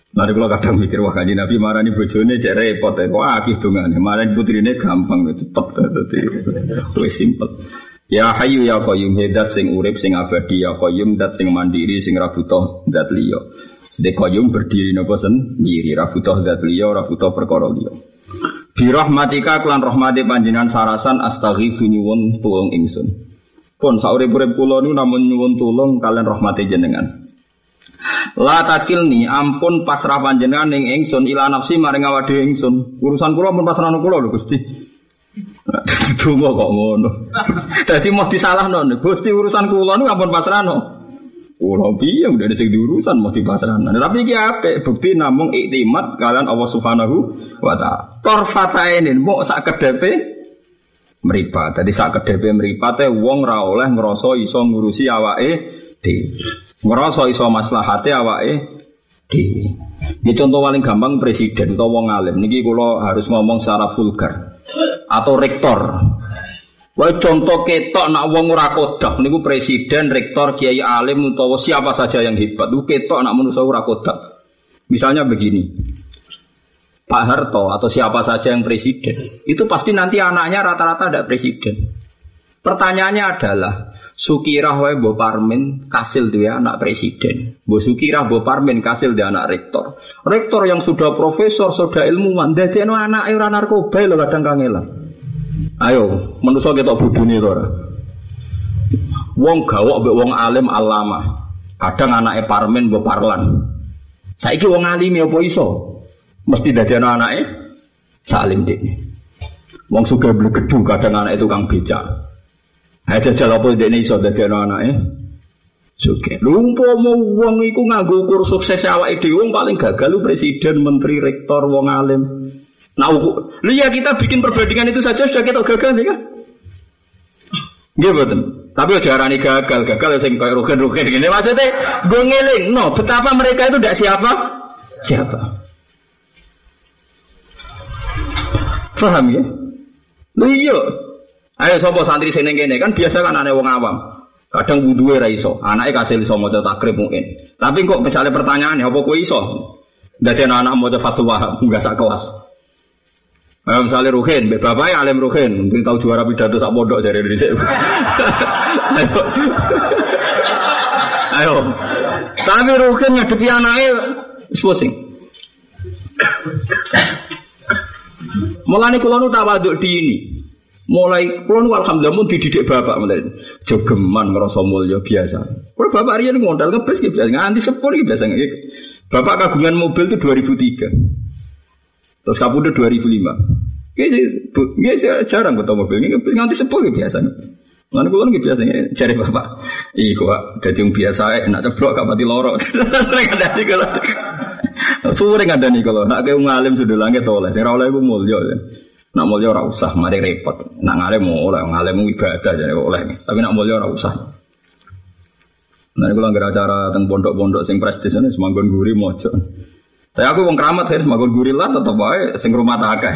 Mari kalau kadang mikir wah kaji Nabi marah nih bojone cek repot ya, wah akih dongane. Marah putrine gampang cepet lebih simpel. Ya hayu ya qayyum hedat sing urip sing abadi ya qayyum dat sing mandiri sing rabutoh dat liya. Sedek qayyum berdiri napa sendiri rabutoh dat liya rabutoh perkara liya. Bi rahmatika klan rahmati sarasan astaghifu nyuwun tulung ingsun. Pun saurip-urip kula namun nyuwun tulung kalian rahmati jenengan. La takilni ampun pasrah panjenengan ning ingsun ila nafsi maring awake ingsun. Urusan kula pun pasrah kula lho Gusti. Dungo kok ngono. Dadi mau disalahno Gusti urusan kula niku ampun pasrahno. Kula piye udah ada sing diurusan mau dipasrahno. Tapi iki apik bukti namung iktimat kalian Allah Subhanahu wa taala. Torfatainin mau sak kedepe meripat. Tadi sak kedepe mripate wong ra oleh ngrasa iso ngurusi awake dhewe. Ngrasa iso maslahate awake dhewe. Ini contoh paling gampang presiden atau wong alim. Niki kula harus ngomong secara vulgar atau rektor. Wah contoh ketok nak wong ora kodak niku presiden, rektor, kiai alim utawa siapa saja yang hebat. Itu ketok nak manusia ora kodak. Misalnya begini. Pak Harto atau siapa saja yang presiden, itu pasti nanti anaknya rata-rata ada presiden. Pertanyaannya adalah, Sukirah wae Mbok Parmin kasil dia anak presiden. Mbok Sukirah Mbok Parmin kasil dia anak rektor. Rektor yang sudah profesor, sudah ilmuwan, dadekno anak ora narkoba lho kadang kangelan. Ayo, manusa ketok budune to ora. Wong gawok mbek wong alim alama. Kadang anake Parmin Mbok Parlan. Saiki wong alim apa iso? Mesti dadekno anake salim dik. Wong suka beli gedung kadang anak itu kang becak. Ayo jajal apa dene iso dadekno anake Suke. Lumpo mau wong iku nganggo ukur sukses awake dhewe wong paling gagal lu presiden, menteri, rektor, wong alim. Nah, lu ya kita bikin perbandingan itu saja sudah kita gagal ya kan? Nggih betul. Tapi aja arani gagal, gagal sing koyo rugen-rugen gini. Maksudnya gue no, betapa mereka itu tidak siapa? Siapa? Paham ya? Lu iya. Ayo sapa santri sing kene kan biasa kan aneh wong awam. Kadang wuduwe ra iso, anake kasih iso maca takrib mungkin. Tapi kok misalnya pertanyaannya apa kowe iso? Dadi anak maca fatwa <laughs> enggak sak kelas. Ayo misalnya Ruhin, bapaknya alim Ruhin, mungkin tahu juara pidato sak pondok dari Indonesia. Ayo. <laughs> Ayo. Tapi Ruhin ngadepi anaknya pusing. Mulane kula nu tawaduk di ini. Mulai kula nu alhamdulillah mun dididik bapak mulai jogeman ngrasa mulya biasa. Kula bapak riyen modal ngebes ki biasa nganti sepur ki biasa. Bapak kagungan mobil itu 2003. Terus kapundhut 2005. Kayaknya jarang ketemu mobil ini nganti sepuluh biasa. Mana kulo nggak biasanya cari bapak. Iya kok jadi yang biasa enak ceblok gak ada nih kalau. Sering ada nih kalau. Nak kayak ngalim sudah langit oleh. Saya oleh gue mulia. Nak mulia ora usah, mari repot. Nak ngalim mau oleh, ngalim ibadah jadi oleh. Tapi nak mulia ora usah. Nah, kalau nggak acara tentang pondok-pondok sing prestis ini semanggon guri mojo. Tapi aku wong keramat ya, semakin gurila tetap baik, sing rumah akeh.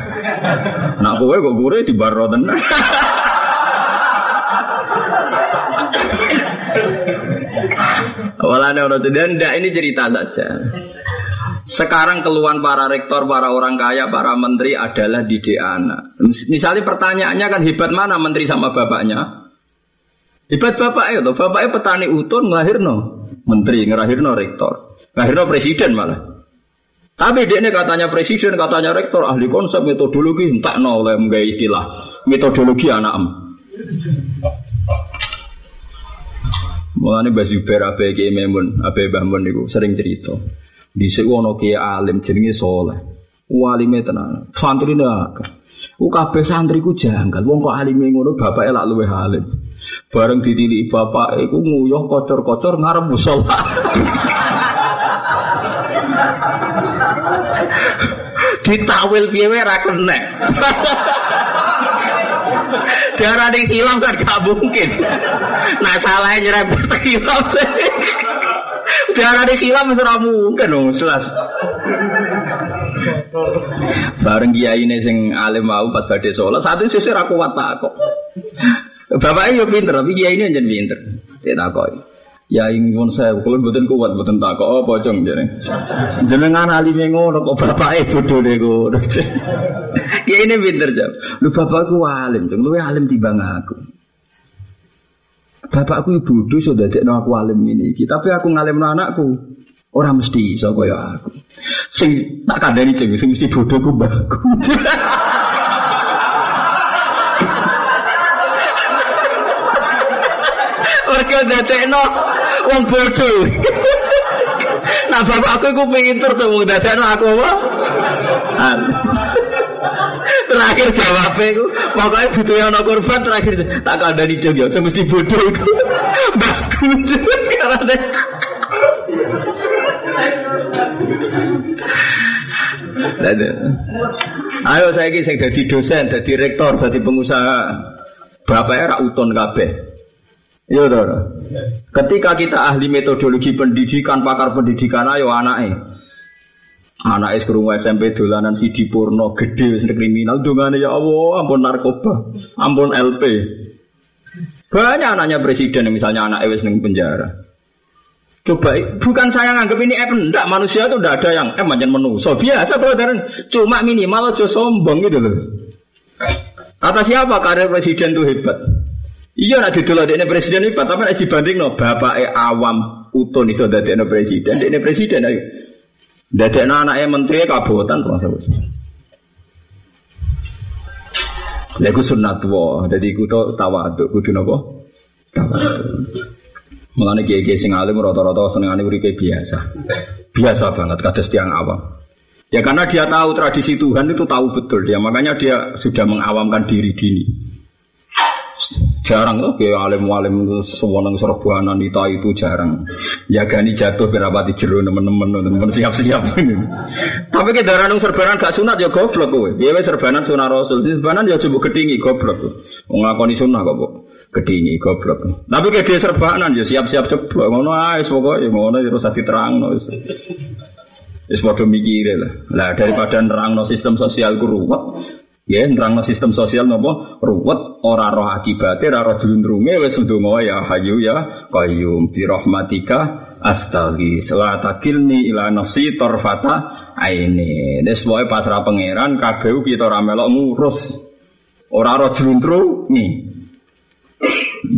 Nak kowe kok gure di baro tenan. <laughs> Walane ono dan ndak ini cerita saja. Sekarang keluhan para rektor, para orang kaya, para menteri adalah didik anak. Misalnya pertanyaannya kan hebat mana menteri sama bapaknya? Hebat bapak itu, bapaknya petani utun ngelahirno menteri, ngelahirno rektor, ngelahirno presiden malah. Tapi dia ini katanya presiden, katanya rektor, ahli konsep metodologi, entah no oleh istilah metodologi anak em. Mulane Mbah Zubair ape Ki Memun, ape Mbah Mun sering cerita. Dhisik ono ki alim jenenge saleh. Walime tenan. Santri ndak. Ku santri ku janggal. Wong kok alime ngono bapake lak luwih alim. Bareng ditiliki bapak iku nguyuh kocor-kocor ngarep musala. <laughs> Ditawil piye wae ra kenek. Darah ning hilang kan gak mungkin. Nah salahnya nyerempet hilang. Ning hilang wis ora mungkin dong, jelas. Bareng kiai ini sing alim mau pas badhe sholat, satu sisi ra kuat kok. Bapaknya yo pinter, tapi kiai ini jadi pinter. Dia takoi. Ya ingin saya, kalau buatan kuat, buatan tak kok apa cong jadi. Jenengan alim yang ngono kok bapak bodoh deh gue. <laughs> ya ini pinter jam. Lu bapakku alim, cong. Lu alim tiba aku. Bapakku bodoh sudah jadi aku alim ini. Tapi aku ngalim anakku. Orang mesti iso kaya aku. Sing tak kandani ceng, sing mesti bodoh ku baku. Mereka dadekno wong bodoh. nah bapakku iku pinter tuh dadekno aku apa? Terakhir jawabnya itu pokoknya butuh yang korban terakhir tak ada di jam ya mesti bodoh itu bagus karena Ayo saya kisah jadi dosen, jadi rektor, jadi pengusaha. Bapaknya rak uton kabeh. Iya, saudara. Ketika kita ahli metodologi pendidikan, pakar pendidikan, ayo anaknya. Anak es kerungu SMP dolanan si Purno gede wis kriminal dongane ya Allah ampun narkoba ampun LP banyak anaknya presiden misalnya anak wis ning penjara Coba, bukan saya nganggap ini F, enggak, manusia itu enggak ada yang F macam so biasa brother, cuma minimal aja sombong gitu loh. Kata siapa karir presiden itu hebat? Iya nak didol ini presiden hebat, tapi nak dibanding no bapak awam utun iso dadi presiden, ini presiden ayo. Dadi anaknya menteri kabupaten terus wis. Lha iku sunat wa, dadi iku to tawaduk kudu napa? Tawaduk. Mulane kiai-kiai sing alim rata-rata senengane uripe biasa. Biasa banget kados tiang awam. Ya karena dia tahu tradisi Tuhan itu tahu betul dia, makanya dia sudah mengawamkan diri dini. Jarang loh kayak alim-alim semua nang serbuanan itu itu jarang. Jagani jatuh berapa di jeru teman-teman teman siap-siap. Tapi kita darah nang serbanan gak sunat ya goblok kowe. Dia serbanan sunah rasul, serbanan ya coba kedingi goblok. Ngakoni sunnah kok bu. Kedingi goblok. Tapi kayak dia serbanan ya siap-siap ceblok. Ngono ae pokoke ngono ya terus diterangno. Wis padha mikire lah. Lah daripada nerangno sistem sosial ku ruwet, Ya, nerang sistem sosial nopo ruwet ora roh akibatnya ora roh dulundrunge wis ndonga ya hayu ya qayyum bi rahmatika astaghi wa takilni ila nafsi tarfata aini. Des pokoke pasrah pangeran kabeh kita ora melok ngurus. Ora roh dulundrunge.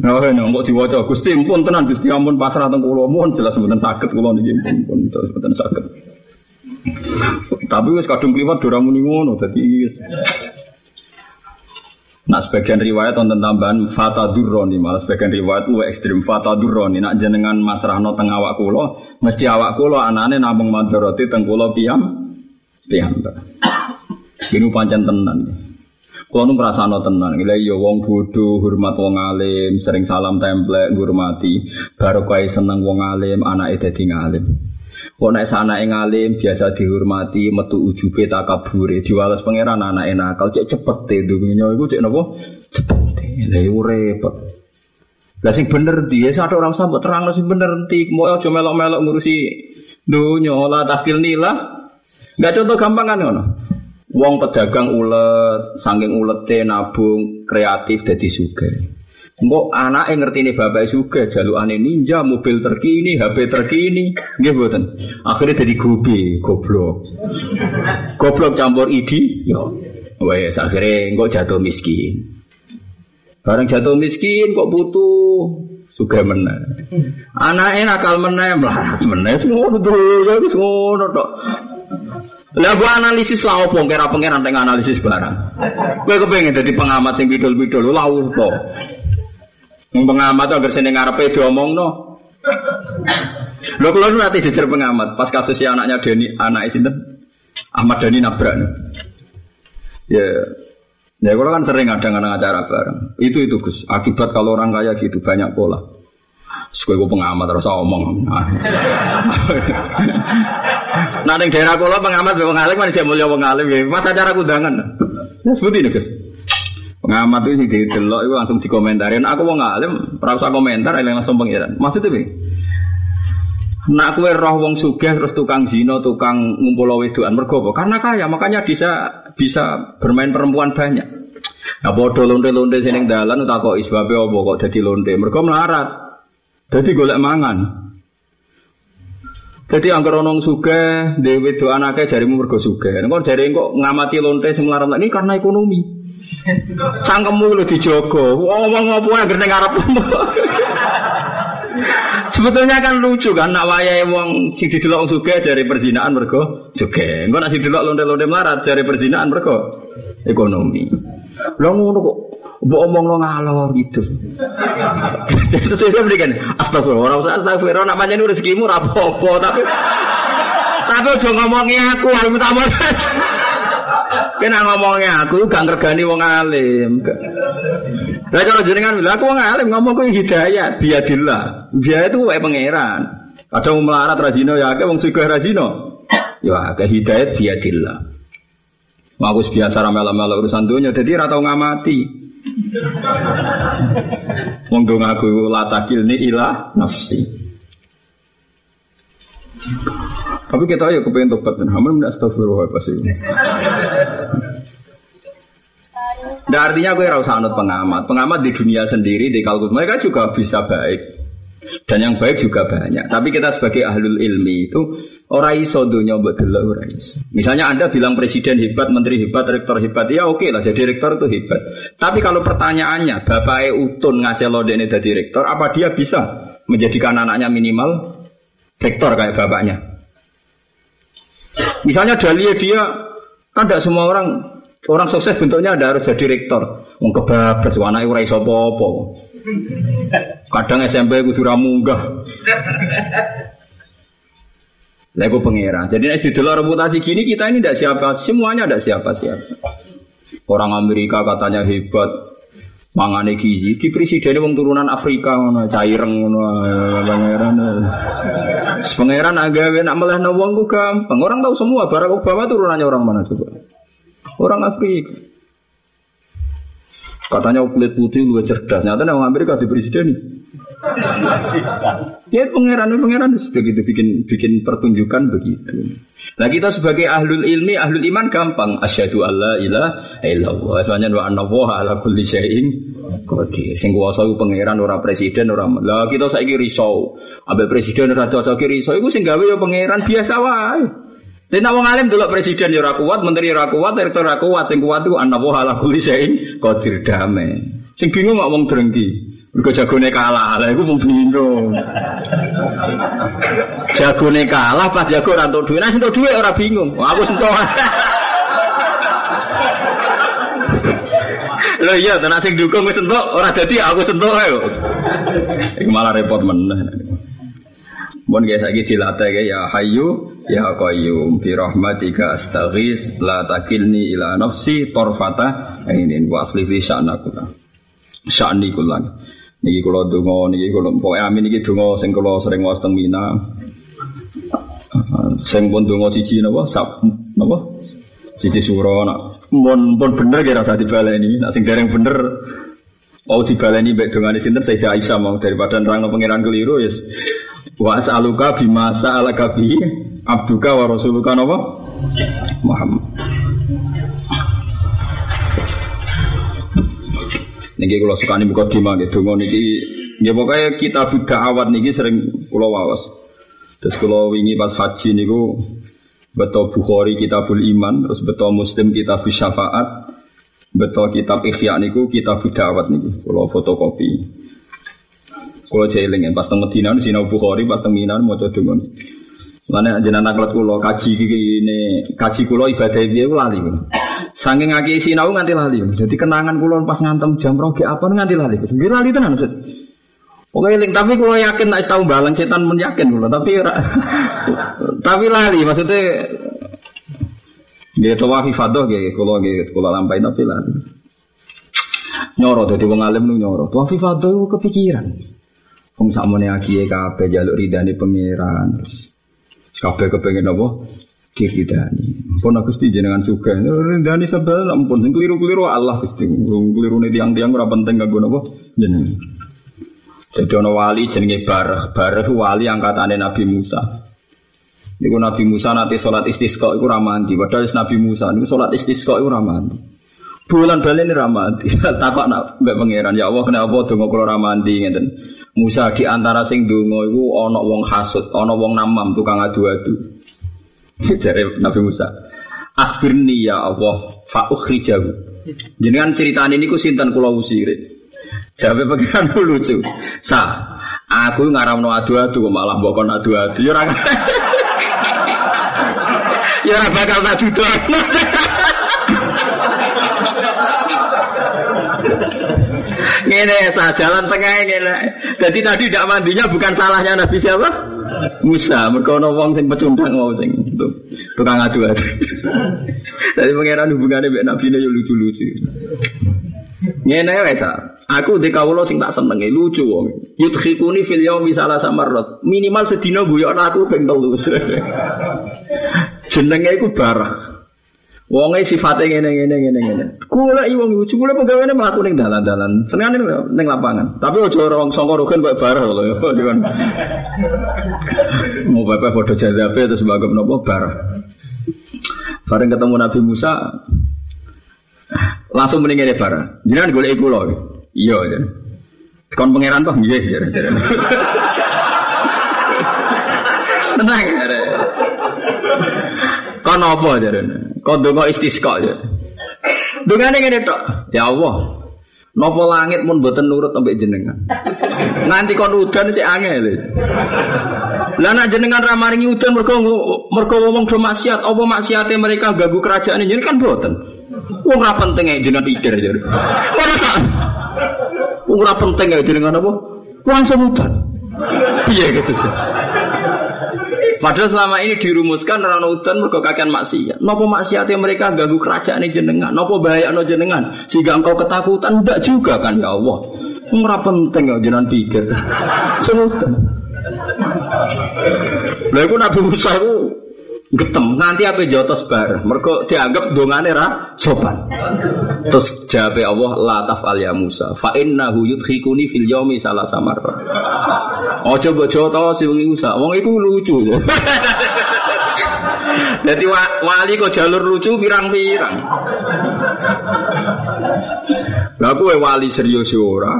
Nah, nah, kok diwaca Gusti pun tenan Gusti ampun pasrah teng mohon jelas mboten saged kula niki pun pun mboten saged. Tapi wis kadung kliwat ora muni ngono dadi Nah sebagian riwayat tentang tambahan fata durroni malah sebagian riwayat lu ekstrim fata durroni nak jenengan masrahno teng awak kulo mesti awak kulo anane namung madoroti teng kulo piam piam. Ini pancen tenan. Kulo nu no tenan. Gila yo wong bodoh hormat wong alim sering salam templek ngurmati baru kaya seneng wong alim anak dadi ngalim. Kok nek sanake ngalim biasa dihormati, metu ujube takabure, diwales pangeran anake nakal cek cepet te dunya iku cek napa? Cepet. Lah iku repot. Lah sing bener dia satu orang sambut terang sing bener enti mau aja melok-melok ngurusi dunya lah tahfil nila. Enggak contoh gampang kan ngono. Wong pedagang ulet, saking ulete nabung kreatif dadi sugih. Engko anake ngertine bapak juga jalukane ninja, mobil terkini, HP terkini, nggih mboten. Akhirnya jadi gobe, goblok. Goblok campur idi, yo. Wes akhirnya engko jatuh miskin. Barang jatuh miskin kok butuh suka meneh. Anake nakal meneh, melarat meneh, ngono ya wis ngono tok. Lah gua analisis lah opo kira pengen teng analisis barang. Kowe kepengin dadi pengamat sing bidul-bidul lha opo? Pengamat agar sini ngarepe diomongno. Lho kula nu nanti jejer pengamat pas kasus si anaknya Deni, anak sinten? Ahmad Dani nabrak. Ya, Ya kalau kan sering ada ngadang acara bareng. Itu itu Gus. Akibat kalau orang kaya gitu banyak pola. Sekue gue pengamat terus omong. nah, di daerah kulo pengamat pengalim kan saya mulia pengalim ya. Mas acara kudangan. Ya seperti ini Gus. Pengamat itu sih delok itu langsung dikomentarin. Aku mau ngalim, perasa komentar, yang langsung pengiran. Maksudnya bi? Nak kue roh wong sugih terus tukang zino, tukang ngumpul wedoan mergo Karena kaya, makanya bisa bisa bermain perempuan banyak. Nah, bodoh londe-londe sini dalan tak kok isbabe apa kok jadi londe. Mergo melarat. Jadi golek mangan. Jadi angker onong suge, dewi do anaknya jarimu mergo suge. Engkau jari kok ngamati lonte semelarat ini karena ekonomi. Cangkemmu lu dijogo. Ngomong apa yang ning ngarep. Sebetulnya kan lucu kan nak wayahe wong sing didelok sugih dari perzinaan mergo sugih. Engko nak didelok lonte-lonte melarat dari perzinaan mergo ekonomi. Lah ngono kok mbok omong ngalor gitu. Terus saya berikan astagfirullah, ora usah astagfirullah nak pancen rezekimu ora apa-apa tapi tapi aja ngomongi aku, aku minta Kena ngomongnya aku gak ngergani wong alim. Lah kalau jenengan bilang aku wong alim ngomong kuwi hidayah, biadillah. Dia itu wae pangeran. Kadang melarat rajino ya akeh wong sugih rajino. Ya akeh hidayat biadillah. Mau biasa ramel-ramel urusan dunia, jadi ratau ngamati. Wong dong aku latakil ni ilah nafsi. Tapi kita ayo kepengen tobat dan hamil tidak astagfirullah pasti. Nah, artinya gue rasa anut pengamat. Pengamat di dunia sendiri di kalkul mereka juga bisa baik. Dan yang baik juga banyak. Tapi kita sebagai ahlul ilmi itu orang iso dunia buat dulu orang iso. Misalnya Anda bilang presiden hebat, menteri hebat, rektor hebat, ya oke lah jadi rektor itu hebat. Tapi kalau pertanyaannya, Bapak E Utun ngasih lo ini jadi rektor, apa dia bisa menjadikan anaknya minimal rektor kayak bapaknya? Misalnya Dalia dia kan tidak semua orang orang sukses bentuknya ada harus jadi rektor. Wong kebablas anake ora iso apa-apa. Kadang SMP kudu ra munggah. Lah pengira. Jadi nek didelok reputasi gini kita ini tidak siapa, semuanya tidak siapa-siapa. Orang Amerika katanya hebat, mangane gizi. Di presiden wong turunan Afrika ngono caireng ngono pangeran. Pangeran agawe nak melehno wong ku gampang. Orang tahu semua Barack Obama turunannya orang mana coba? Orang Afrika. Katanya kulit putih lebih cerdas. Nyata orang Amerika di presiden ya pangeran pangeran begitu bikin bikin pertunjukan begitu Nah kita sebagai ahlul ilmi, ahlul iman gampang. Asyhadu alla ilaha illallah. Soalnya wa anna ala kulli syai'in qadir. Sing kuwasa iku pangeran ora presiden ora. Lah kita saiki risau. Ambek presiden ora cocok risau iku sing gawe ya pangeran biasa wae. Lha nek wong alim delok presiden ya ora kuat, menteri ora kuat, direktur ora kuat, sing kuat iku anna ala kulli syai'in qadir damai. Sing bingung kok wong drengki. Mergo jagone kalah, lah iku mung bingung. jagone kalah pas jago ora entuk dhuwit, nah entuk dhuwit ora bingung. Aku sentuh. Lho iya, tenan sing dukung wis entuk, ora dadi aku sentuh ae. Iku malah repot meneh. Mun guys saiki dilatih ya Hayyu ya Qayyum bi rahmatika astaghis la takilni ila nafsi tarfata ainin wa asli fi sya'naku. Sya'ni. Niki kula donga niki kula pokoke amin niki donga sing kula sering waos teng Mina. Sing pun donga siji napa? Sap napa? Siji sura nak pun pun bener kira tadi dibaleni. Nak sing dereng bener mau dibaleni mbek dongane sinten Sayyidah Aisyah mau daripada nerangno pangeran keliru ya. Wa as'aluka bima sa'alaka bi abduka wa rasuluka napa? Muhammad. Niki kula sukani buka dima nggih donga niki nggih pokoke kita budak awat niki sering kula waos. Terus kula wingi pas haji niku betul Bukhari kitabul iman, terus betul Muslim kitab syafaat, betul kitab ikhya niku kitab awat niku kula fotokopi. Kula jeling pas teng Madinah sinau Bukhari pas teng Mina maca donga. Mana jenengan kula kaji ini kaji kula ibadah piye lali. Saking ngaki sinau nganti lali. Jadi kenangan kula pas ngantem jam rogi apa nganti lali. Nggih lali tenan Ustaz. Oke, eling tapi kula yakin nek tau balang setan men yakin kula, tapi <laughs> tapi lali maksudnya Nggih tawafi fadhah nggih kula nggih kula lampahi tapi lali. Nyoro dadi wong alim nu nyoro. Tawafi fadhah kepikiran. Wong sakmene akiye kabeh jaluk ridane pangeran terus Kabeh kepengen apa? Diridani. Pun Gusti jenengan suka. Ridani sebel ampun sing keliru-keliru Allah Gusti. Keliru-ne tiang-tiang ora penting kanggo napa? Jenengan. Jadi ana wali jenenge Barah. Barah wali angkatane Nabi Musa. Niku Nabi Musa nanti sholat istisqa iku mandi. Padahal Nabi Musa niku sholat istisqa iku mandi. Bulan balen ora mandi. <laughs> Takok nak mbek pangeran, ya Allah kenapa donga kula mandi ngeten. Musa di antara sing donga iku ana wong hasud, ana wong namam tukang adu-adu. <laughs> Jare Nabi Musa. Akhirni ya Allah fa ukhrijahu. Jenengan ceritane niku sinten kula usire. Jawabe pengiran lucu. Sa, aku ngaramno adu-adu malah mbok kon adu-adu. Ya ora <laughs> Ya bakal tak <laughs> Ngene sah jalan tengah ngene. Jadi tadi tidak mandinya bukan salahnya Nabi siapa? Musa. Mereka ono wong sing pecundang mau sing tukang adu-adu. Jadi pangeran hubungannya dengan Nabi ini lucu-lucu. Ngene wes Aku di kawula sing tak seneng lucu wong. Yudkhikuni fil yaumi salah samarrat. Minimal sedina guyokno aku ping telu. <laughs> Jenenge iku barah. Wonge sifate ngene ngene ngene ngene. Kula iki wong lucu, kula pegawene mlaku ning dalan-dalan. Senengane ning lapangan. Tapi aja ora wong sangka rugen kok barah lho. Mau bapak foto jazabe terus sebagai menapa barah. Bareng ketemu Nabi Musa langsung mendingin barah. Jenengan golek kula. Iya, ya. Kon pangeran toh nggih, jare-jare. <laughs> Tenang, Kon apa jarene? Kau dongo istisqa ya. Dungane ngene tok. Ya Allah. Napa langit mun boten nurut sampai jenengan. Nanti kon udan cek angel. Lah nek jenengan ra maringi udan mergo mergo wong do maksiat, apa maksiate mereka ganggu kerajaan ini kan boten. Wong ora penting ae jenengan pikir ya. Ora tak. Wong ora penting ae jenengan apa? Langsung udan. Piye gitu. Padahal selama ini dirumuskan rano udan mergo kakean maksiat. Nopo maksiat yang mereka ganggu kerajaan ini jenengan? Nopo bahaya no jenengan? Sehingga engkau ketakutan enggak juga kan ya Allah. Ora penting ya jenengan pikir. <laughs> Iku Nabi Musa getem. Nanti apa jotos bar mereka dianggap dongane ra sopan. Terus jawab Allah la tafal ya Musa fa innahu yudhikuni fil yaumi salah samar oh coba jotos si wong Musa wong itu lucu. <laughs> Jadi wali kok jalur lucu pirang-pirang Lah kowe wali serius ora.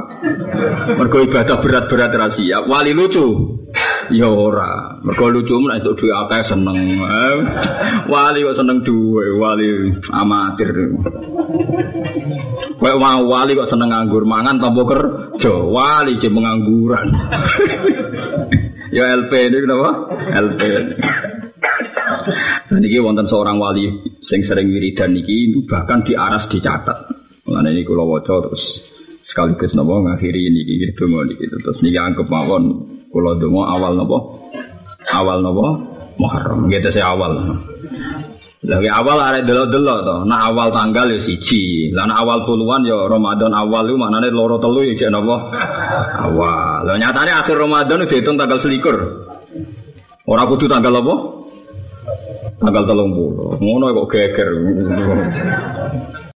Mergo ibadah berat-berat ra siap. Wali lucu. Ya ora. Mergo lucu nek entuk duwe akeh seneng. Eh, wali kok seneng duwe, wali amatir. Kowe mau wali kok seneng nganggur mangan tanpa kerja. Wali je pengangguran. ya LP ini kenapa? LP. Niki wonten seorang wali sing sering wiridan niki bahkan di aras dicatat. Mengenai ini kalau waca terus sekaligus nopo ngakhiri ini gitu mau gitu terus nih anggap mawon kalau dongo awal nopo awal nopo Muharram gitu saya awal. Lagi awal ada delo-delo toh. Nah awal tanggal ya siji. Lah awal puluhan ya Ramadan awal itu maknanya loro telu ya jek napa? Awal. Lah nyatanya akhir Ramadan itu dihitung tanggal selikur. Orang kudu tanggal apa? Tanggal telung puluh. Ngono kok geger.